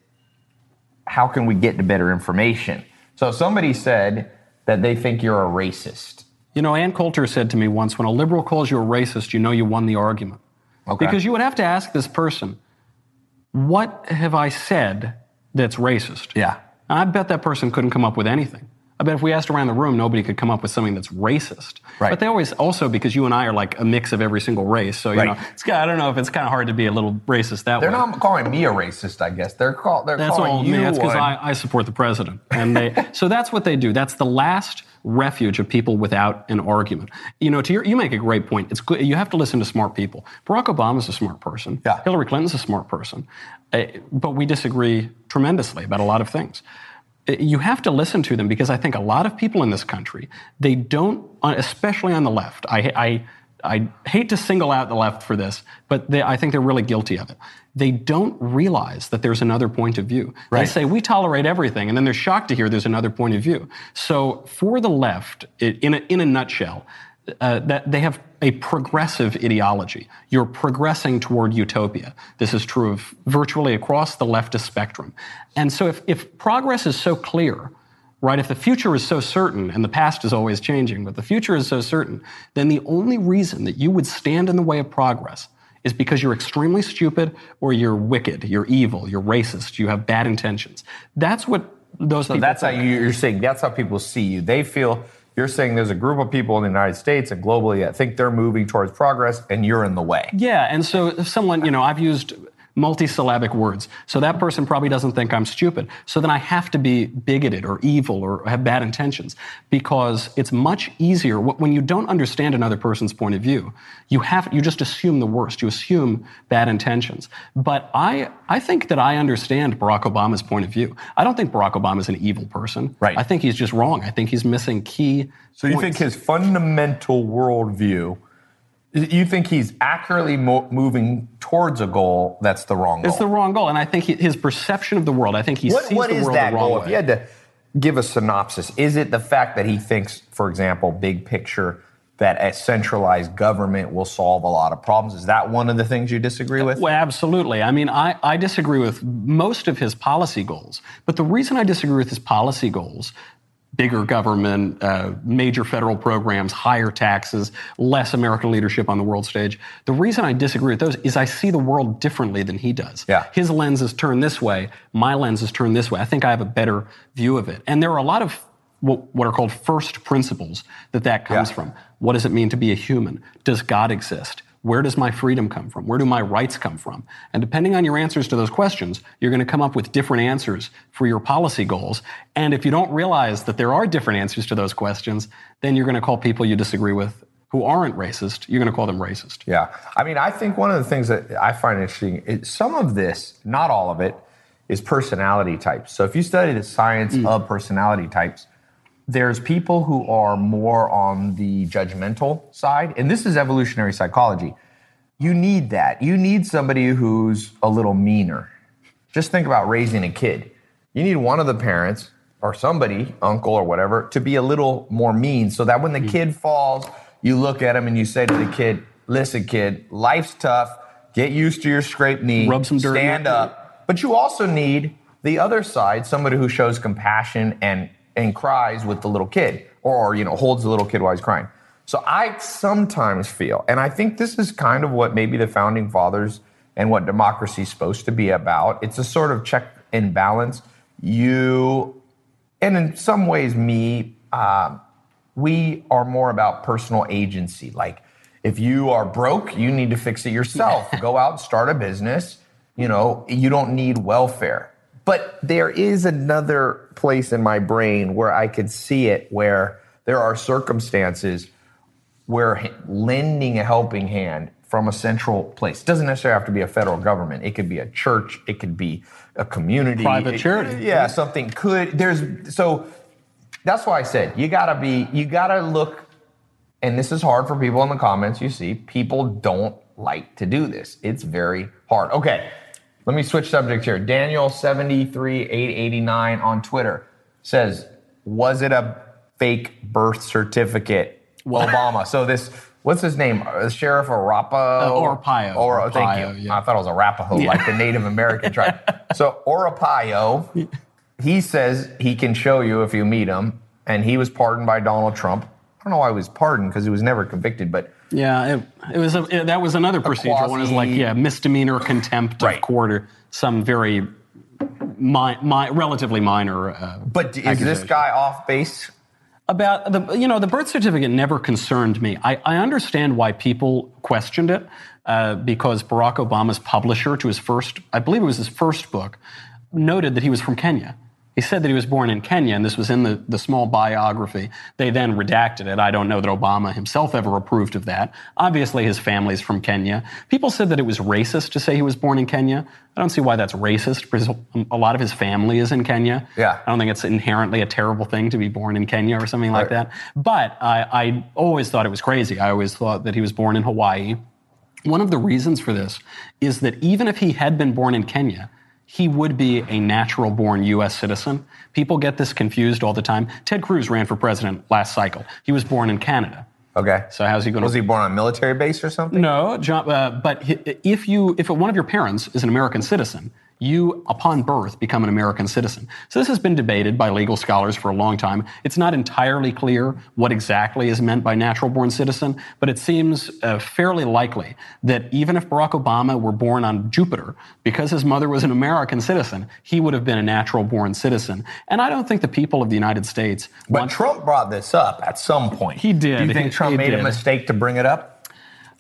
how can we get to better information? So somebody said that they think you're a racist. You know, Ann Coulter said to me once when a liberal calls you a racist, you know you won the argument. Okay. Because you would have to ask this person, what have I said that's racist? Yeah. And I bet that person couldn't come up with anything. I bet if we asked around the room, nobody could come up with something that's racist. Right. But they always also because you and I are like a mix of every single race, so you Right. know, it's kind I don't know if it's kind of hard to be a little racist that way. They're not calling me a racist, I guess. They're call, they're That's calling all you. That's because. I, I support the president, and they. [laughs] so that's what they do. That's the last refuge of people without an argument. You know, to your, you make a great point. It's good. You have to listen to smart people. Barack Obama's a smart person. Yeah. Hillary Clinton's a smart person, Uh, but we disagree tremendously about a lot of things. Uh, You have to listen to them because I think a lot of people in this country they don't, uh, especially on the left. I. I I hate to single out the left for this, but they, I think they're really guilty of it. They don't realize that there's another point of view. They say we tolerate everything, and then they're shocked to hear there's another point of view. So for the left, in a, in a nutshell, uh, that they have a progressive ideology. You're progressing toward utopia. This is true of virtually across the leftist spectrum. And so if, if progress is so clear, right? If the future is so certain, and the past is always changing, but the future is so certain, then the only reason that you would stand in the way of progress is because you're extremely stupid or you're wicked, you're evil, you're racist, you have bad intentions. That's what those So people that's how think. you, you're saying, that's how people see you. They feel, you're saying there's a group of people in the United States and globally that think they're moving towards progress and you're in the way. Yeah, and so if someone, you know, I've used multisyllabic words. So that person probably doesn't think I'm stupid. So then I have to be bigoted or evil or have bad intentions because it's much easier when you don't understand another person's point of view. You have you just assume the worst. You assume bad intentions. But I I think that I understand Barack Obama's point of view. I don't think Barack Obama is an evil person. Right. I think he's just wrong. I think he's missing key So you points. think his fundamental worldview, you think he's accurately mo- moving towards a goal that's the wrong goal? it's the wrong goal, and I think he, his perception of the world. I think he What, sees what the world the wrong goal? way. If you had to give a synopsis, is it the fact that he thinks, for example, big picture, that a centralized government will solve a lot of problems? Is that one of the things you disagree with? Well, absolutely. I mean, I, I disagree with most of his policy goals. But the reason I disagree with his policy goals, bigger government, uh, major federal programs, higher taxes, less American leadership on the world stage, the reason I disagree with those is I see the world differently than he does. Yeah. His lens is turned this way, my lens is turned this way. I think I have a better view of it. And there are a lot of what, what are called first principles that that comes Yeah. from. What does it mean to be a human? Does God exist? Where does my freedom come from? Where do my rights come from? And depending on your answers to those questions, you're going to come up with different answers for your policy goals. And if you don't realize that there are different answers to those questions, then you're going to call people you disagree with who aren't racist, you're going to call them racist. Yeah. I mean, I think one of the things that I find interesting is some of this, not all of it, is personality types. So if you study the science mm. of personality types, there's people who are more on the judgmental side, and this is evolutionary psychology. You need that. You need somebody who's a little meaner. Just think about raising a kid. You need one of the parents or somebody, uncle or whatever, to be a little more mean so that when the mm. kid falls, you look at him and you say to the kid, listen, kid, life's tough. Get used to your scraped knee. Rub some dirt Stand up. But you also need the other side, somebody who shows compassion and and cries with the little kid, or you know, holds the little kid while he's crying. So I sometimes feel, and I think this is kind of what maybe the founding fathers and what democracy is supposed to be about. It's a sort of check and balance. You, and in some ways, me, uh, we are more about personal agency. Like, if you are broke, you need to fix it yourself. [laughs] Go out, start a business. You know, you don't need welfare. But there is another place in my brain where I could see it where there are circumstances where lending a helping hand from a central place It doesn't necessarily have to be a federal government. It could be a church. It could be a community. Private It- charity. Yeah, something could. There's so that's why I said you gotta be. You gotta look and this is hard for people in the comments, you see, people don't like to do this. It's very hard. Okay, let me switch subjects here. Daniel73889 on Twitter says, Was it a fake birth certificate? Obama. So this, what's his name? Uh, Sheriff Arapaho? Uh, Arpaio. Or, thank you. yeah. I thought it was Arapaho, like the Native American tribe. [laughs] So Arpaio, he says he can show you if you meet him, and he was pardoned by Donald Trump. I don't know why he was pardoned because he was never convicted, but Yeah, it, it was a, it- that was another procedure. One is like yeah, misdemeanor contempt Right. of court or some very mi- mi- relatively minor. Uh, but is this guy off base? about the you know the birth certificate never concerned me. I, I understand why people questioned it uh, because Barack Obama's publisher to his first, I believe it was his first book, noted that he was from Kenya. He said that he was born in Kenya, and this was in the, the small biography. They then redacted it. I don't know that Obama himself ever approved of that. Obviously, his family's from Kenya. People said that it was racist to say he was born in Kenya. I don't see why that's racist because a lot of his family is in Kenya. Yeah. I don't think it's inherently a terrible thing to be born in Kenya or something like Right. that. But I, I always thought it was crazy. I always thought that he was born in Hawaii. One of the reasons for this is that even if he had been born in Kenya, he would be a natural born U.S. citizen. People get this confused all the time. Ted Cruz ran for president last cycle. He was born in Canada. Okay. So how's he going Was to? he born on a military base or something? No, John, uh, but if you, if one of your parents is an American citizen, you, upon birth, become an American citizen. So this has been debated by legal scholars for a long time. It's not entirely clear what exactly is meant by natural born citizen, but it seems uh, fairly likely that even if Barack Obama were born on Jupiter, because his mother was an American citizen, he would have been a natural born citizen. And I don't think the people of the United States But want Trump brought this up at some point. He did. Do you think He- Trump he made a mistake to bring it up?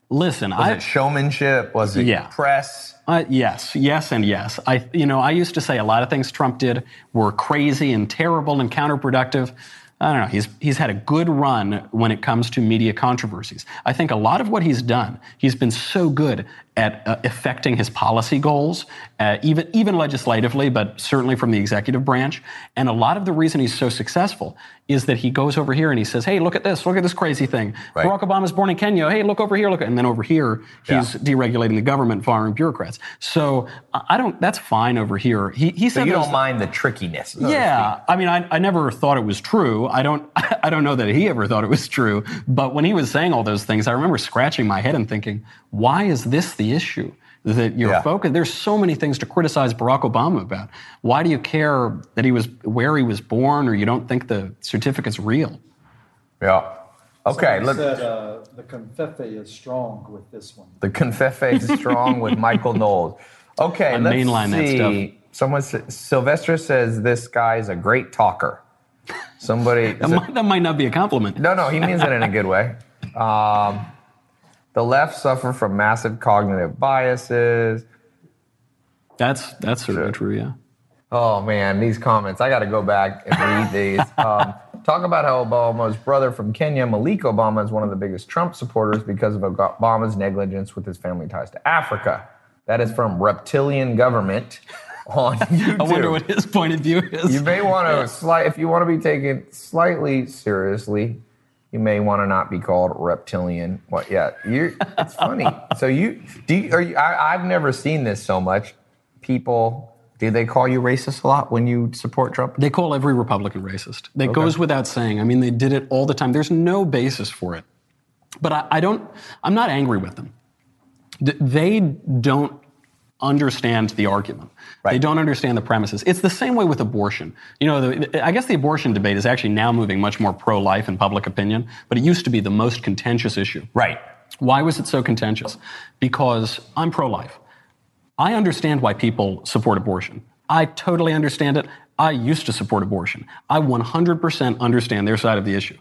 listen. Was I, it showmanship? Was it Yeah. press? Uh, yes, yes, and yes. I, you know, I used to say a lot of things Trump did were crazy and terrible and counterproductive. I don't know. He's he's had a good run when it comes to media controversies. I think a lot of what he's done, he's been so good at uh, affecting his policy goals, uh, even even legislatively, but certainly from the executive branch. And a lot of the reason he's so successful is that he goes over here and he says, "Hey, look at this! Look at this crazy thing! Right. Barack Obama's born in Kenya. Hey, look over here! Look!" And then over here, he's Yeah. deregulating the government, firing bureaucrats. So I don't. That's fine over here. He he So said you don't mind the trickiness? so yeah. I mean, I, I never thought it was true. I don't. [laughs] I don't know that he ever thought it was true. But when he was saying all those things, I remember scratching my head and thinking, "Why is this the issue?" That you're Yeah. focused. There's so many things to criticize Barack Obama about. Why do you care that he was where he was born, or you don't think the certificate's real? Yeah. Okay. Someone Let, said uh, the covfefe is strong with this one. the covfefe is strong with [laughs] Michael Knowles. Okay. I let's mainline that see. stuff. Someone sa- Sylvester says this guy's a great talker. Somebody. [laughs] That might, that might not be a compliment. No, no, he means it in a good way. [laughs] Um, the left suffer from massive cognitive biases. That's that's certainly true. Yeah. Oh man, these comments. I got to go back and read these. [laughs] Um, talk about how Obama's brother from Kenya, Malik Obama, is one of the biggest Trump supporters because of Obama's negligence with his family ties to Africa. That is from Reptilian Government [laughs] on [laughs] YouTube. I wonder what his point of view is. You may want to slight if you want to be taken slightly seriously. You may want to not be called reptilian. What? Yeah, you. It's funny. [laughs] so you do. You, are you, I, I've never seen this so much. People do they call you racist a lot when you support Trump? They call every Republican racist. That goes without saying. I mean, they did it all the time. There's no basis for it. But I, I don't, I'm not angry with them. Th- They don't understand the argument. They don't understand the premises. It's the same way with abortion. You know, the, I guess the abortion debate is actually now moving much more pro life in public opinion, but it used to be the most contentious issue. Right. Why was it so contentious? Because I'm pro life. I understand why people support abortion. I totally understand it. I used to support abortion. I 100% understand their side of the issue.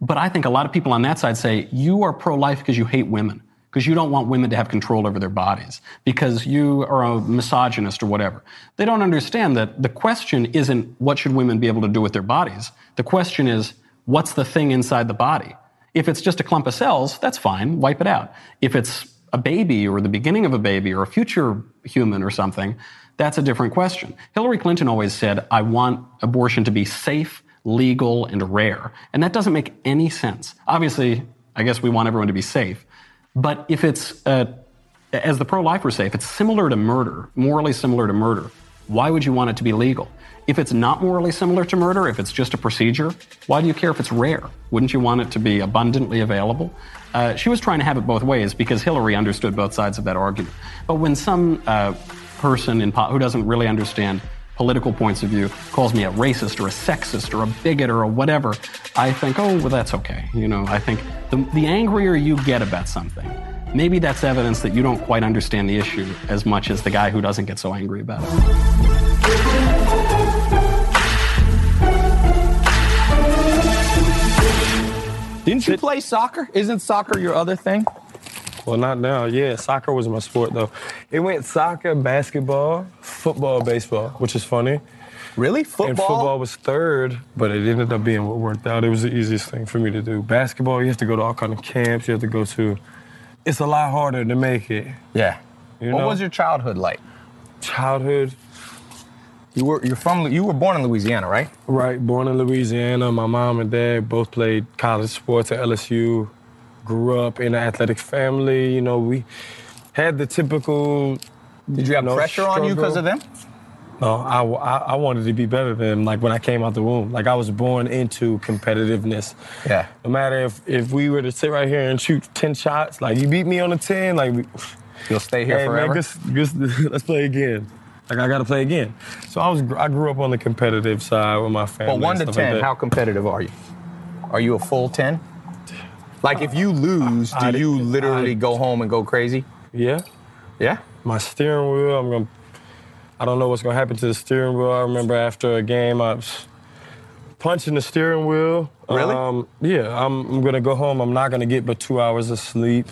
But I think a lot of people on that side say, you are pro life because you hate women, because you don't want women to have control over their bodies, because you are a misogynist or whatever. They don't understand that the question isn't what should women be able to do with their bodies. The question is, what's the thing inside the body? If it's just a clump of cells, that's fine, wipe it out. If it's a baby or the beginning of a baby or a future human or something, that's a different question. Hillary Clinton always said, I want abortion to be safe, legal, and rare. And that doesn't make any sense. Obviously, I guess we want everyone to be safe. But if it's, uh, as the pro lifers say, if it's similar to murder, morally similar to murder, why would you want it to be legal? If it's not morally similar to murder, if it's just a procedure, why do you care if it's rare? Wouldn't you want it to be abundantly available? Uh, she was trying to have it both ways because Hillary understood both sides of that argument. But when some uh, person in po- who doesn't really understand political points of view calls me a racist or a sexist or a bigot or a whatever, I think, oh, well, that's okay. You know, I think the, the angrier you get about something, maybe that's evidence that you don't quite understand the issue as much as the guy who doesn't get so angry about it. Didn't you play soccer? Isn't soccer your other thing? Well, not now. Yeah, soccer was my sport though. It went soccer, basketball, football, baseball, which is funny. Really? Football? And football was third, but it ended up being what worked out. It was the easiest thing for me to do. Basketball, you have to go to all kind of camps. You have to go to. It's a lot harder to make it. Yeah. You what know? was your childhood like? Childhood, You were you're from you were born in Louisiana, right? right? Born in Louisiana. My mom and dad both played college sports at LSU. Grew up in an athletic family. You know, we had the typical. Did you have No pressure on you because of them? No, I, I, I wanted to be better than them. Like when I came out the womb, like I was born into competitiveness. Yeah. No matter if if we were to sit right here and shoot ten shots, like you beat me on a ten, like we, You'll stay here hey forever. man, just, just, let's play again. Like I got to play again. So I was I grew up on the competitive side with my family. But one to stuff like ten, how competitive are you? Are you a full ten? Like if you lose, do I- you literally go home and go crazy? Yeah. Yeah. My steering wheel. I'm gonna. I don't know what's gonna happen to the steering wheel. I remember after a game, I was punching the steering wheel. Really? Um, yeah. I'm, I'm gonna go home. I'm not gonna get but two hours of sleep.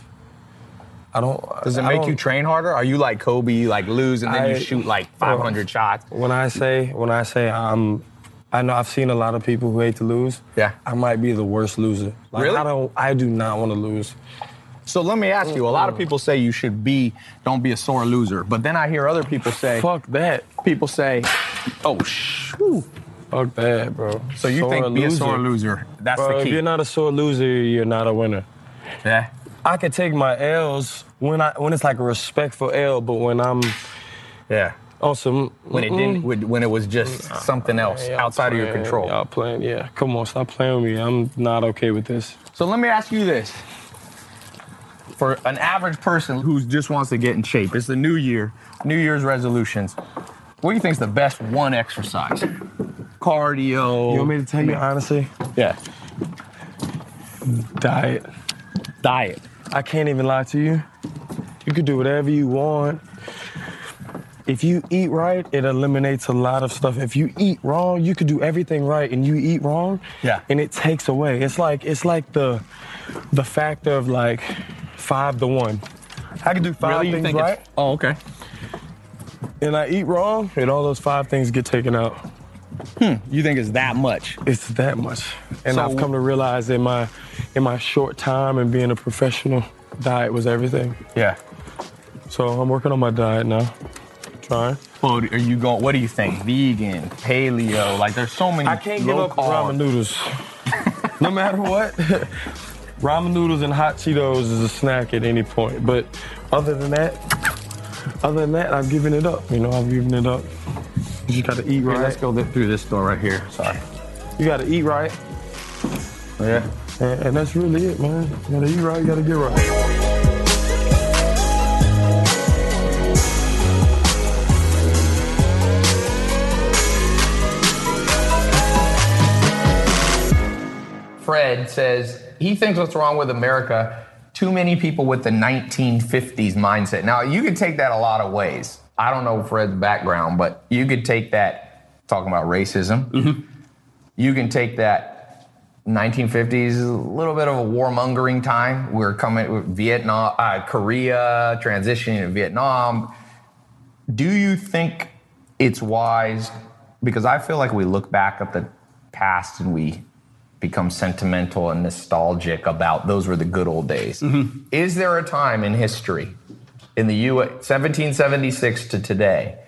I don't. Does it I make you train harder? Are you like Kobe, you like lose and then you shoot like 500 shots? When I say when I say I'm, I know I've seen a lot of people who hate to lose. Yeah. I might be the worst loser. Like, Really? I don't. I do not want to lose. So let me ask you. A lot of people say you should be, don't be a sore loser. But then I hear other people say, Fuck that. people say, oh, shoo. Fuck that, bro. So you think be a sore loser? That's Bro, the key. if you're not a sore loser, you're not a winner. yeah. I can take my L's when I when it's like a respectful L, but when I'm Yeah. Awesome. When it mm-mm, didn't, when it was just something else outside of your control. Y'all playing, yeah. Come on, stop playing with me. I'm not okay with this. So let me ask you this. For an average person who just wants to get in shape, it's the new year, New Year's resolutions. What do you think is the best one exercise? Cardio. You want me to tell you honestly? Yeah. Diet. Diet. I can't even lie to you. You could do whatever you want. If you eat right, it eliminates a lot of stuff. If you eat wrong, you could do everything right and you eat wrong. Yeah. And it takes away. It's like it's like the the fact of like five to one. I could do five Really? Things right. Oh, okay. and I eat wrong, and all those five things get taken out. Hmm, you think it's that much? It's that much. And So- I've come to realize in my in my short time and being a professional, diet was everything. Yeah. So I'm working on my diet now. Trying. Well, are you going? What do you think? Vegan, paleo? Like, there's so many. I can't give up ramen noodles. [laughs] no matter what. [laughs] ramen noodles and hot Cheetos is a snack at any point. But other than that, other than that, I've given it up. You know, I've given it up. You just gotta eat Here, right. let's go through this door right here. Sorry. You gotta eat right. Oh, yeah. And, and that's really it, man. You gotta eat right, you gotta get right. Fred says he thinks what's wrong with America, too many people with the 1950s mindset. Now, you could take that a lot of ways. I don't know Fred's background, but you could take that talking about racism. You can take that 1950s, a little bit of a warmongering time. We're coming with Vietnam, uh, Korea, transitioning to Vietnam. Do you think it's wise? Because I feel like we look back at the past and we become sentimental and nostalgic about those were the good old days. Mm-hmm. Is there a time in history, in the U.S., 1776 to today,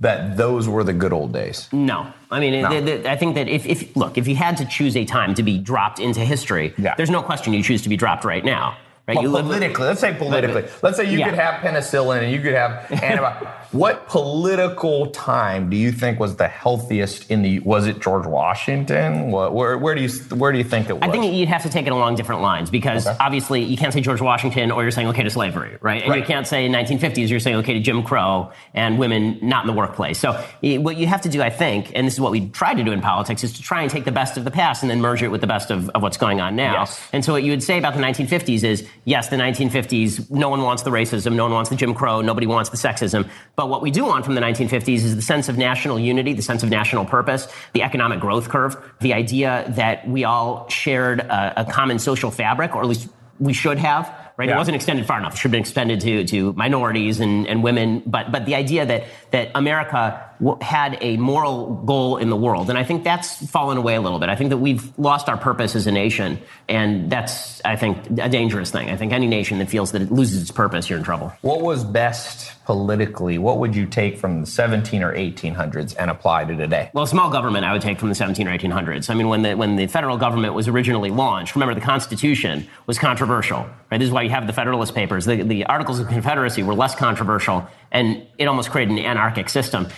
that those were the good old days? No. I mean, No. th- th- I think that if, if, look, if you had to choose a time to be dropped into history, Yeah. there's no question you choose to be dropped right now. Right? Well, you live- politically, let's say politically. Let's say you Yeah. could have penicillin and you could have [laughs] antibiotics. What political time do you think was the healthiest in the? Was it George Washington? What, where, where do you where do you think it was? I think you'd have to take it along different lines because Okay. obviously you can't say George Washington or you're saying okay to slavery, right? And you can't say 1950s, you're saying okay to Jim Crow and women not in the workplace. So eh, what you have to do, I think, and this is what we try to do in politics, is to try and take the best of the past and then merge it with the best of, of what's going on now. Yes. And so what you would say about the 1950s is yes, the 1950s, no one wants the racism, no one wants the Jim Crow, nobody wants the sexism. But what we do want from the 1950s is the sense of national unity, the sense of national purpose, the economic growth curve, the idea that we all shared a, a common social fabric, or at least we should have. Right? It wasn't extended far enough. It should have been extended to, to minorities and, and women. But, but the idea that, that America had a moral goal in the world. And I think that's fallen away a little bit. I think that we've lost our purpose as a nation. And that's, I think, a dangerous thing. I think any nation that feels that it loses its purpose, you're in trouble. what was best politically? What would you take from the 17 or 1800s and apply to today? Well, small government I would take from the 17 or 1800s. I mean, when the, when the federal government was originally launched, remember the Constitution was controversial, right? This is why you have the Federalist Papers. The, the Articles of Confederacy were less controversial, and it almost created an anarchic system.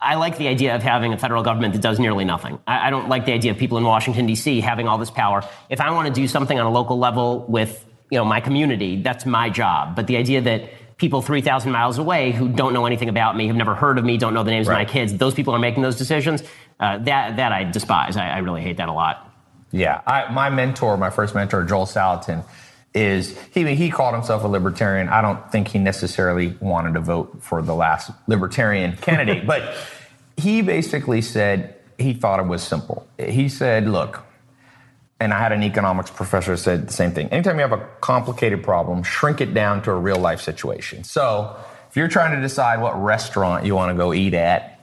I like the idea of having a federal government that does nearly nothing. I, I don't like the idea of people in Washington, D.C. having all this power. If I want to do something on a local level with you know, my community, that's my job. But the idea that people 3,000 miles away who don't know anything about me, have never heard of me, don't know the names of my kids, those people are making those decisions. Uh, that, that I despise. I, I really hate that a lot. Yeah, I, my mentor, my first mentor, Joel Salatin, is he he called himself a libertarian. I don't think he necessarily wanted to vote for the last libertarian [laughs] candidate, but he basically said he thought it was simple. He said, "Look." And I had an economics professor said the same thing. Anytime you have a complicated problem, shrink it down to a real life situation. So, if you're trying to decide what restaurant you want to go eat at,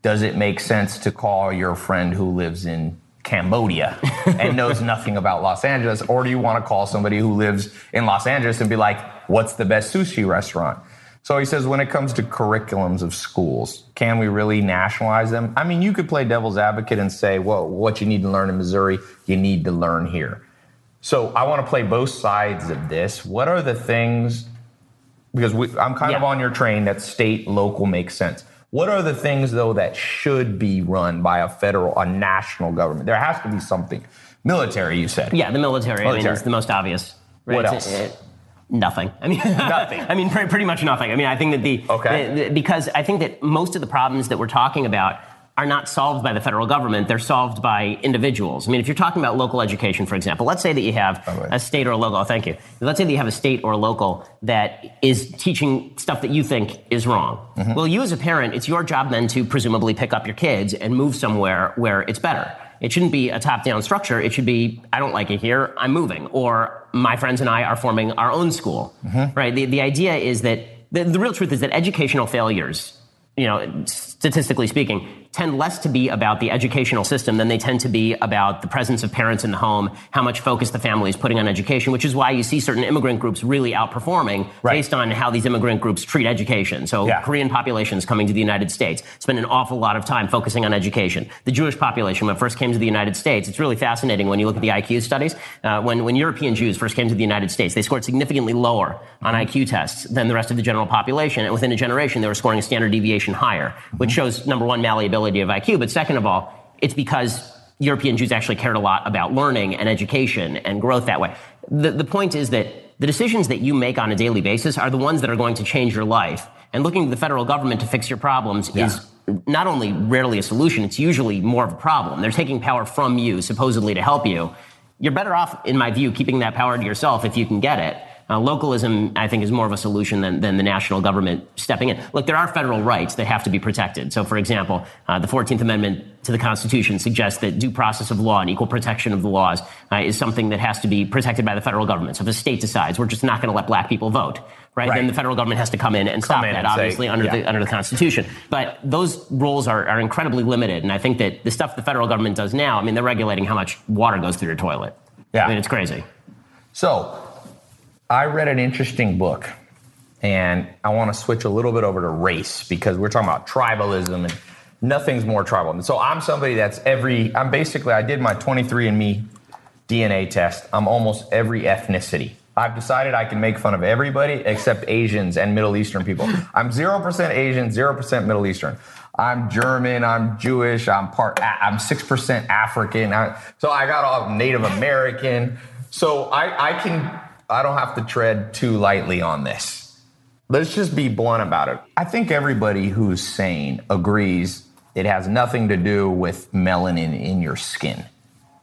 does it make sense to call your friend who lives in Cambodia and knows nothing about Los Angeles? Or do you want to call somebody who lives in Los Angeles and be like, what's the best sushi restaurant? So he says, when it comes to curriculums of schools, can we really nationalize them? I mean, you could play devil's advocate and say, well, what you need to learn in Missouri, you need to learn here. So I want to play both sides of this. What are the things because we, I'm kind of on your train that state local makes sense. What are the things though that should be run by a federal, a national government? There has to be something. Military, you said. Yeah, the military, I mean, Military. is the most obvious. Right? What It's- else? it- nothing. I mean, Nothing. [laughs] I mean, pretty, pretty much nothing. I mean, I think that the, Okay. the- the- because I think that most of the problems that we're talking about are not solved by the federal government. They're solved by individuals. I mean, if you're talking about local education, for example, let's say that you have By a state or a local. oh, Thank you. Let's say that you have a state or a local that is teaching stuff that you think is wrong. Mm-hmm. Well, you as a parent, it's your job then to presumably pick up your kids and move somewhere where it's better. It shouldn't be a top-down structure. It should be, I don't like it here, I'm moving. Or my friends and I are forming our own school. Mm-hmm. Right? The, the idea is that the, the real truth is that educational failures, you know, statistically speaking, tend less to be about the educational system than they tend to be about the presence of parents in the home, how much focus the family is putting on education, which is why you see certain immigrant groups really outperforming Right. based on how these immigrant groups treat education. So Yeah. Korean populations coming to the United States spend an awful lot of time focusing on education. The Jewish population, when it first came to the United States, it's really fascinating when you look at the IQ studies. Uh, when, when European Jews first came to the United States, they scored significantly lower on IQ tests than the rest of the general population. And within a generation, they were scoring a standard deviation higher, which shows, number one, malleability of IQ. But second of all, it's because European Jews actually cared a lot about learning and education and growth that way. The, the point is that the decisions that you make on a daily basis are the ones that are going to change your life. And looking to the federal government to fix your problems is not only rarely a solution, it's usually more of a problem. They're taking power from you, supposedly to help you. You're better off, in my view, keeping that power to yourself if you can get it. Uh, localism, I think, is more of a solution than, than the national government stepping in. Look, there are federal rights that have to be protected. So, for example, uh, the 14th Amendment to the Constitution suggests that due process of law and equal protection of the laws uh, is something that has to be protected by the federal government. So, if a state decides we're just not going to let black people vote, right, Right. then the federal government has to come in and stop in that, and say, obviously, under, yeah. the, under the Constitution. But those roles are, are incredibly limited. And I think that the stuff the federal government does now, I mean, they're regulating how much water goes through your toilet. Yeah. I mean, it's crazy. So, I read an interesting book and I want to switch a little bit over to race because we're talking about tribalism and nothing's more tribal. And so I'm somebody that's every. I'm basically. I did my 23andMe DNA test. I'm almost every ethnicity. I've decided I can make fun of everybody except Asians and Middle Eastern people. I'm 0% Asian, 0% Middle Eastern. I'm German, I'm Jewish, I'm part, I'm 6% African. I, so I got all Native American. So I, I can, I don't have to tread too lightly on this. Let's just be blunt about it. I think everybody who's sane agrees it has nothing to do with melanin in your skin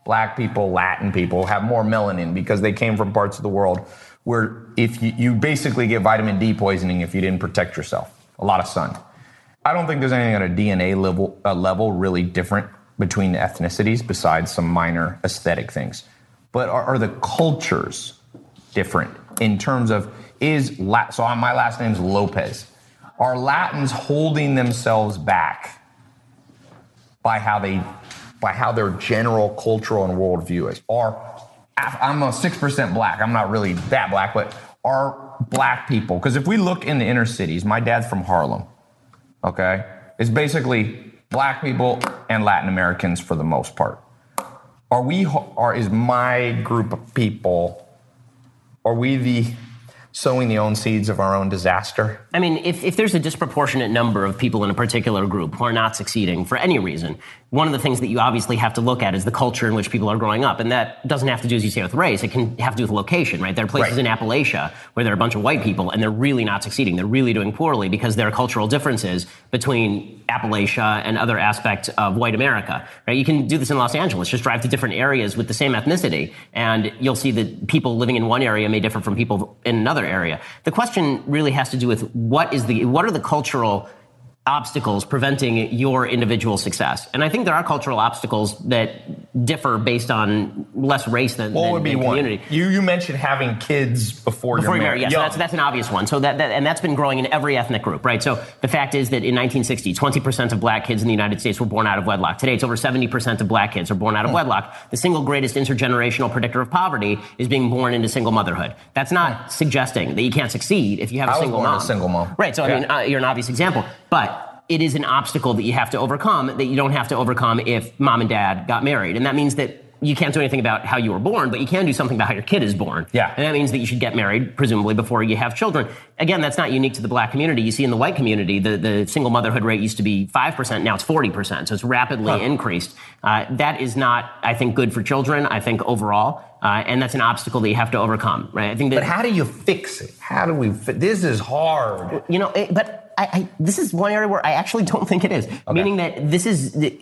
black people, Latin people have more melanin because they came from parts of the world where if you, you basically get vitamin D poisoning if you didn't protect yourself. A lot of sun. I don't think there's anything at a DNA level, uh, level really different between ethnicities besides some minor aesthetic things. But are, are the cultures different in terms of is La- so my last name's Lopez. Are Latins holding themselves back by how they by how their general cultural and worldview is. Or I'm a six percent black. I'm not really that black, but are black people? Because if we look in the inner cities, my dad's from Harlem. Okay, it's basically black people and Latin Americans for the most part. Are we? Are is my group of people? Are we the sowing the own seeds of our own disaster? I mean, if, if there's a disproportionate number of people in a particular group who are not succeeding for any reason, one of the things that you obviously have to look at is the culture in which people are growing up. And that doesn't have to do, as you say, with race. It can have to do with location, right? There are places Right. in Appalachia where there are a bunch of white people and they're really not succeeding. They're really doing poorly because there are cultural differences between Appalachia and other aspects of white America, right? You can do this in Los Angeles. Just drive to different areas with the same ethnicity and you'll see that people living in one area may differ from people in another area. The question really has to do with what is the, what are the cultural obstacles preventing your individual success. And I think there are cultural obstacles that differ based on less race than, What than, would be than one? community. You you mentioned having kids before, Before you're married. yes, Young. that's, that's an obvious one. So that, that and that's been growing in every ethnic group, right? So the fact is that in 1960, 20% of black kids in the United States were born out of wedlock. Today, it's over 70% of black kids are born Hmm. out of wedlock. The single greatest intergenerational predictor of poverty is being born into single motherhood. That's not suggesting that you can't succeed if you have a Hmm. I single born a mom. single mom. Right. So I mean, uh, you're an obvious example, but. It is an obstacle that you have to overcome that you don't have to overcome if mom and dad got married. And that means that you can't do anything about how you were born, but you can do something about how your kid is born. Yeah. And that means that you should get married, presumably, before you have children. Again, that's not unique to the black community. You see in the white community, the, the single motherhood rate used to be 5%, now it's 40%. So it's rapidly increased. Uh, that is not, I think, good for children, I think, overall. Uh, and that's an obstacle that you have to overcome, right? I think that. But how do you fix it? How do we? Fi- this is hard. You know, it, but I, I, this is one area where I actually [laughs] don't think it is. Meaning that this is the,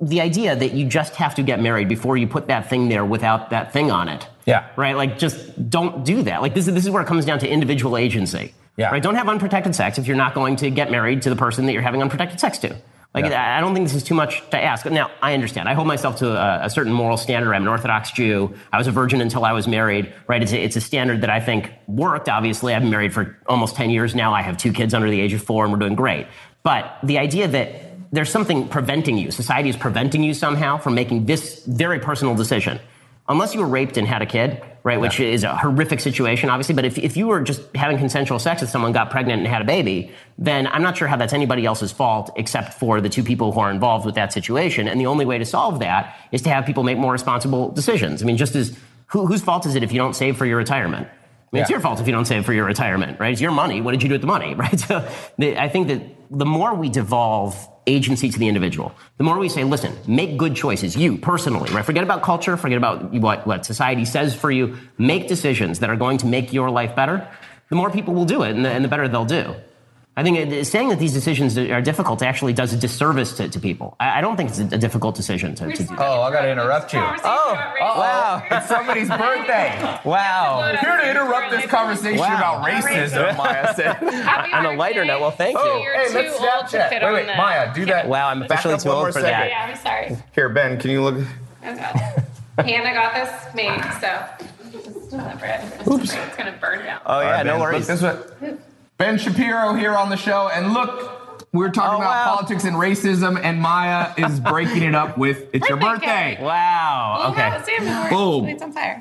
the idea that you just have to get married before you put that thing there without that thing on it. Yeah. Right? Like, just don't do that. Like, this is, this is where it comes down to individual agency. Yeah. Right? Don't have unprotected sex if you're not going to get married to the person that you're having unprotected sex to. Like, Yeah. I don't think this is too much to ask. Now, I understand. I hold myself to a, a certain moral standard. I'm an Orthodox Jew. I was a virgin until I was married, right? It's a, it's a standard that I think worked, obviously. I've been married for almost 10 years now. I have two kids under the age of four, and we're doing great. But the idea that there's something preventing you, society is preventing you somehow from making this very personal decision. Unless you were raped and had a kid, right, which is a horrific situation, obviously. But if, if you were just having consensual sex with someone, got pregnant, and had a baby, then I'm not sure how that's anybody else's fault except for the two people who are involved with that situation. And the only way to solve that is to have people make more responsible decisions. I mean, just as who, whose fault is it if you don't save for your retirement? I mean, it's your fault if you don't save for your retirement, right? It's your money. What did you do with the money, [laughs] right? So the, I think that the more we devolve agency to the individual, the more we say, listen, make good choices, you personally, right? Forget about culture, forget about what, what society says for you. Make decisions that are going to make your life better. The more people will do it, and the, and the better they'll do. I think saying that these decisions are difficult actually does a disservice to, to people. I, I don't think it's a, a difficult decision to, to do. Oh, I gotta interrupt you. Oh, wow! [laughs] It's somebody's birthday. [laughs] Wow! Here to interrupt this conversation Wow. about racism, Maya said. [laughs] On a lighter note, well, thank you. You're hey, let's Snapchat. fit Wait, wait, the- Maya, do that. Wow, I'm Back officially too old for second. that. Yeah, I'm sorry. Here, Ben, can you look? Oh god. Hannah got this made, so just deliver it. Oops. It's gonna burn down. Oh, yeah, All right, no worries. Look, this way. Ben Shapiro here on the show, and look, we're talking Oh, about wow. politics and racism, and Maya is breaking it up with "It's your Birthday birthday." cake. Wow. Oh, Okay. no, Sam, don't. Boom. It's on fire.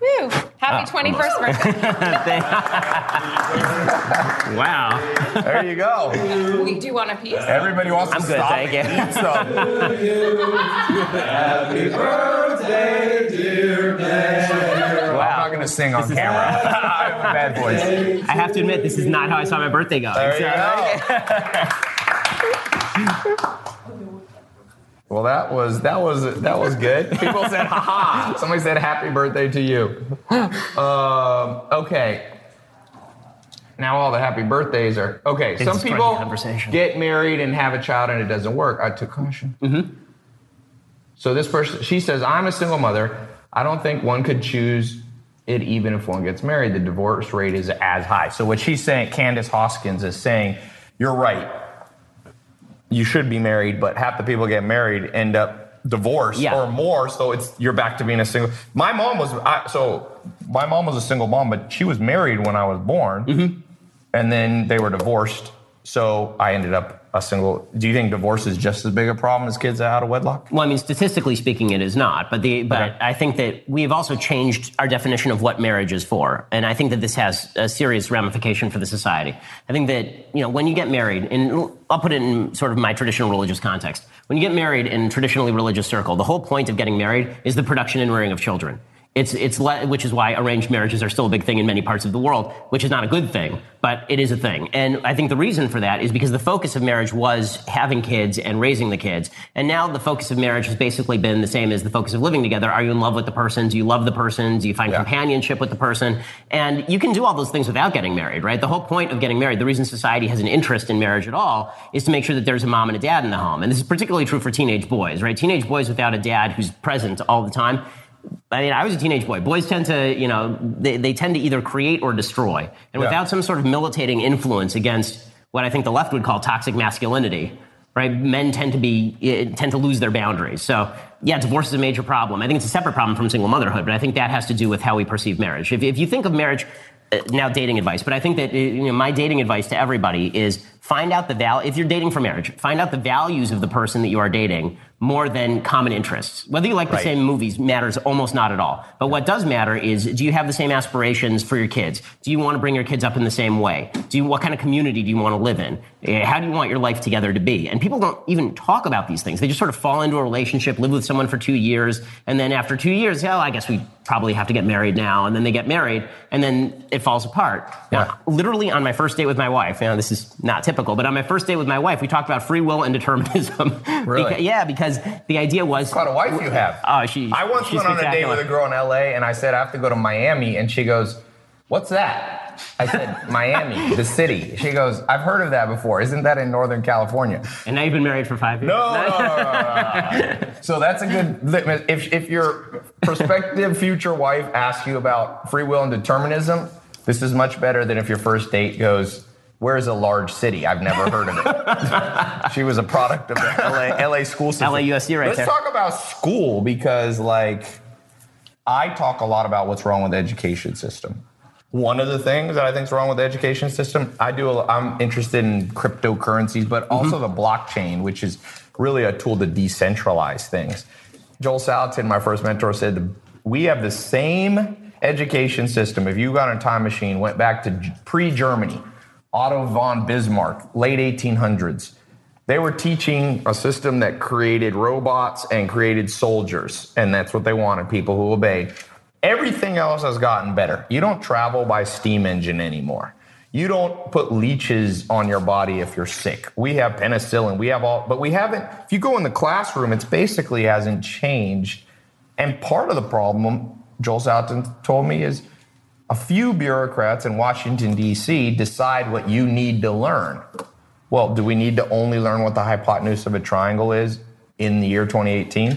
Woo! Happy ah, 21st birthday. [laughs] wow. There you go. We do want a piece. Everybody wants to I'm good, stop thank and you. eat some. I'm not going to sing on camera. [laughs] I have a bad voice. I have to admit, this is not how I saw my birthday going. There you go. Well, that was that was that was good. [laughs] People said, "Ha ha!" Somebody said, "Happy birthday to you." Um, okay. Now all the happy birthdays are okay. They some people get married and have a child and it doesn't work. I took caution. Mm-hmm. So this person, she says, "I'm a single mother. I don't think one could choose it even if one gets married. The divorce rate is as high." So what she's saying, Candace Hoskins is saying, "You're right you should be married, but half the people get married end up divorced Yeah. or more. So it's you're back to being a single. My mom was I, so my mom was a single mom, but she was married when I was born, Mm-hmm. and then they were divorced. So I ended up a single. Do you think divorce is just as big a problem as kids out of wedlock? Well, I mean, statistically speaking, it is not. But the but Okay. I think that we've also changed our definition of what marriage is for, and I think that this has a serious ramification for the society. I think that you know when you get married, and I'll put it in sort of my traditional religious context. When you get married in traditionally religious circle, the whole point of getting married is the production and rearing of children. It's, it's le- which is why arranged marriages are still a big thing in many parts of the world, which is not a good thing, but it is a thing. And I think the reason for that is because the focus of marriage was having kids and raising the kids. And now the focus of marriage has basically been the same as the focus of living together. Are you in love with the person? Do you love the person? Do you find Yeah. companionship with the person? And you can do all those things without getting married, right? The whole point of getting married, the reason society has an interest in marriage at all is to make sure that there's a mom and a dad in the home. And this is particularly true for teenage boys, right? Teenage boys without a dad who's present all the time I mean, I was a teenage boy. Boys tend to, you know, they, they tend to either create or destroy. And Yeah. without some sort of militating influence against what I think the left would call toxic masculinity, right? Men tend to be, eh, tend to lose their boundaries. So, yeah, divorce is a major problem. I think it's a separate problem from single motherhood, but I think that has to do with how we perceive marriage. If, if you think of marriage, uh, now dating advice, but I think that, uh, you know, my dating advice to everybody is find out the val, if you're dating for marriage, find out the values of the person that you are dating more than common interests. Whether you like the Right. same movies matters almost not at all. But what does matter is do you have the same aspirations for your kids? Do you want to bring your kids up in the same way? Do you, what kind of community do you want to live in? Eh, How do you want your life together to be? And people don't even talk about these things. They just sort of fall into a relationship, live with someone for two years, and then after two years, oh, I guess we probably have to get married now. And then they get married, and then it falls apart. Yeah. Now, literally on my first date with my wife, you know, this is not typical, but on my first date with my wife, we talked about free will and determinism. [laughs] Really? Beca- yeah, because the idea was. What a wife you have. Oh, she. I once went on a date with a girl in LA and I said, I have to go to Miami. And she goes, What's that? I said, [laughs] Miami, the city. She goes, I've heard of that before. Isn't that in Northern California? And now you've been married for five years. No, no, no, no. [laughs] So that's a good. If, if your prospective future wife asks you about free will and determinism, this is much better than if your first date goes, Where's a large city? I've never heard of it. [laughs] she was a product of the LA, LA school system. LAUSD right Let's there. talk about school because, like, I talk a lot about what's wrong with the education system. One of the things that I think is wrong with the education system, I do. A, I'm interested in cryptocurrencies, but mm-hmm. also the blockchain, which is really a tool to decentralize things. Joel Salatin, my first mentor, said we have the same education system. If you got a time machine, went back to pre-Germany, Otto von Bismarck, late 1800s, they were teaching a system that created robots and created soldiers, and that's what they wanted people who obey. Everything else has gotten better. You don't travel by steam engine anymore. You don't put leeches on your body if you're sick. We have penicillin, we have all, but we haven't. If you go in the classroom, it's basically hasn't changed. And part of the problem, Joel Salatin told me, is a few bureaucrats in Washington, D.C. decide what you need to learn. Well, do we need to only learn what the hypotenuse of a triangle is in the year 2018?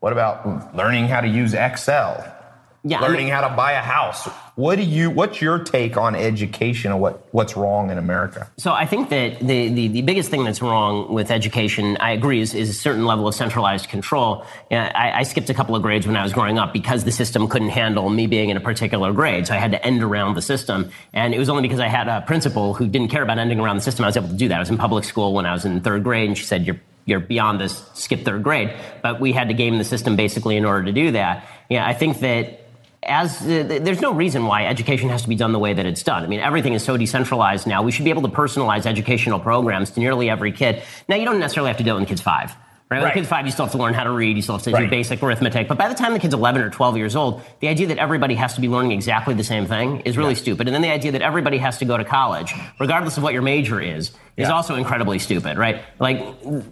What about learning how to use Excel? Yeah, I learning mean- how to buy a house. What do you? What's your take on education and what what's wrong in America? So I think that the, the, the biggest thing that's wrong with education, I agree, is, is a certain level of centralized control. Yeah, I, I skipped a couple of grades when I was growing up because the system couldn't handle me being in a particular grade. So I had to end around the system. And it was only because I had a principal who didn't care about ending around the system I was able to do that. I was in public school when I was in third grade, and she said, You're you're beyond this, skip third grade. But we had to game the system basically in order to do that. Yeah, I think that as uh, there's no reason why education has to be done the way that it's done. I mean, everything is so decentralized now. We should be able to personalize educational programs to nearly every kid. Now, you don't necessarily have to do it when the kid's five. Right? When Right. the kid's five, you still have to learn how to read. You still have to do basic arithmetic. But by the time the kid's 11 or 12 years old, the idea that everybody has to be learning exactly the same thing is really stupid. And then the idea that everybody has to go to college, regardless of what your major is, is Yeah. also incredibly stupid, right? Like,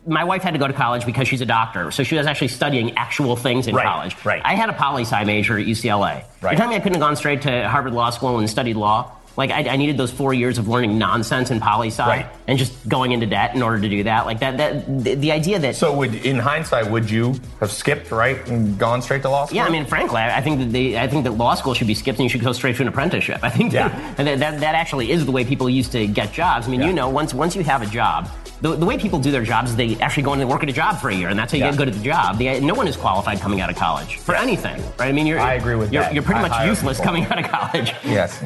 my wife had to go to college because she's a doctor. So she was actually studying actual things in Right, college. right. I had a poli sci major at UCLA. Right. You're telling me I couldn't have gone straight to Harvard Law School and studied law? Like, I, I needed those four years of learning nonsense in poli sci Right. and just going into debt in order to do that. Like, that, that the, the idea that. So, would in hindsight, would you have skipped right and gone straight to law school? Yeah, I mean, frankly, I I think that they, I think that law school should be skipped and you should go straight to an apprenticeship. I think Yeah. that, that, that that actually is the way people used to get jobs. I mean, Yeah. you know, once once you have a job, the, the way people do their jobs is they actually go in and work at a job for a year, and that's how you Yeah. get good at the job. The, no one is qualified coming out of college for anything, right? I mean, you're I agree with you're, that. You're pretty I much useless coming out of college. Yes.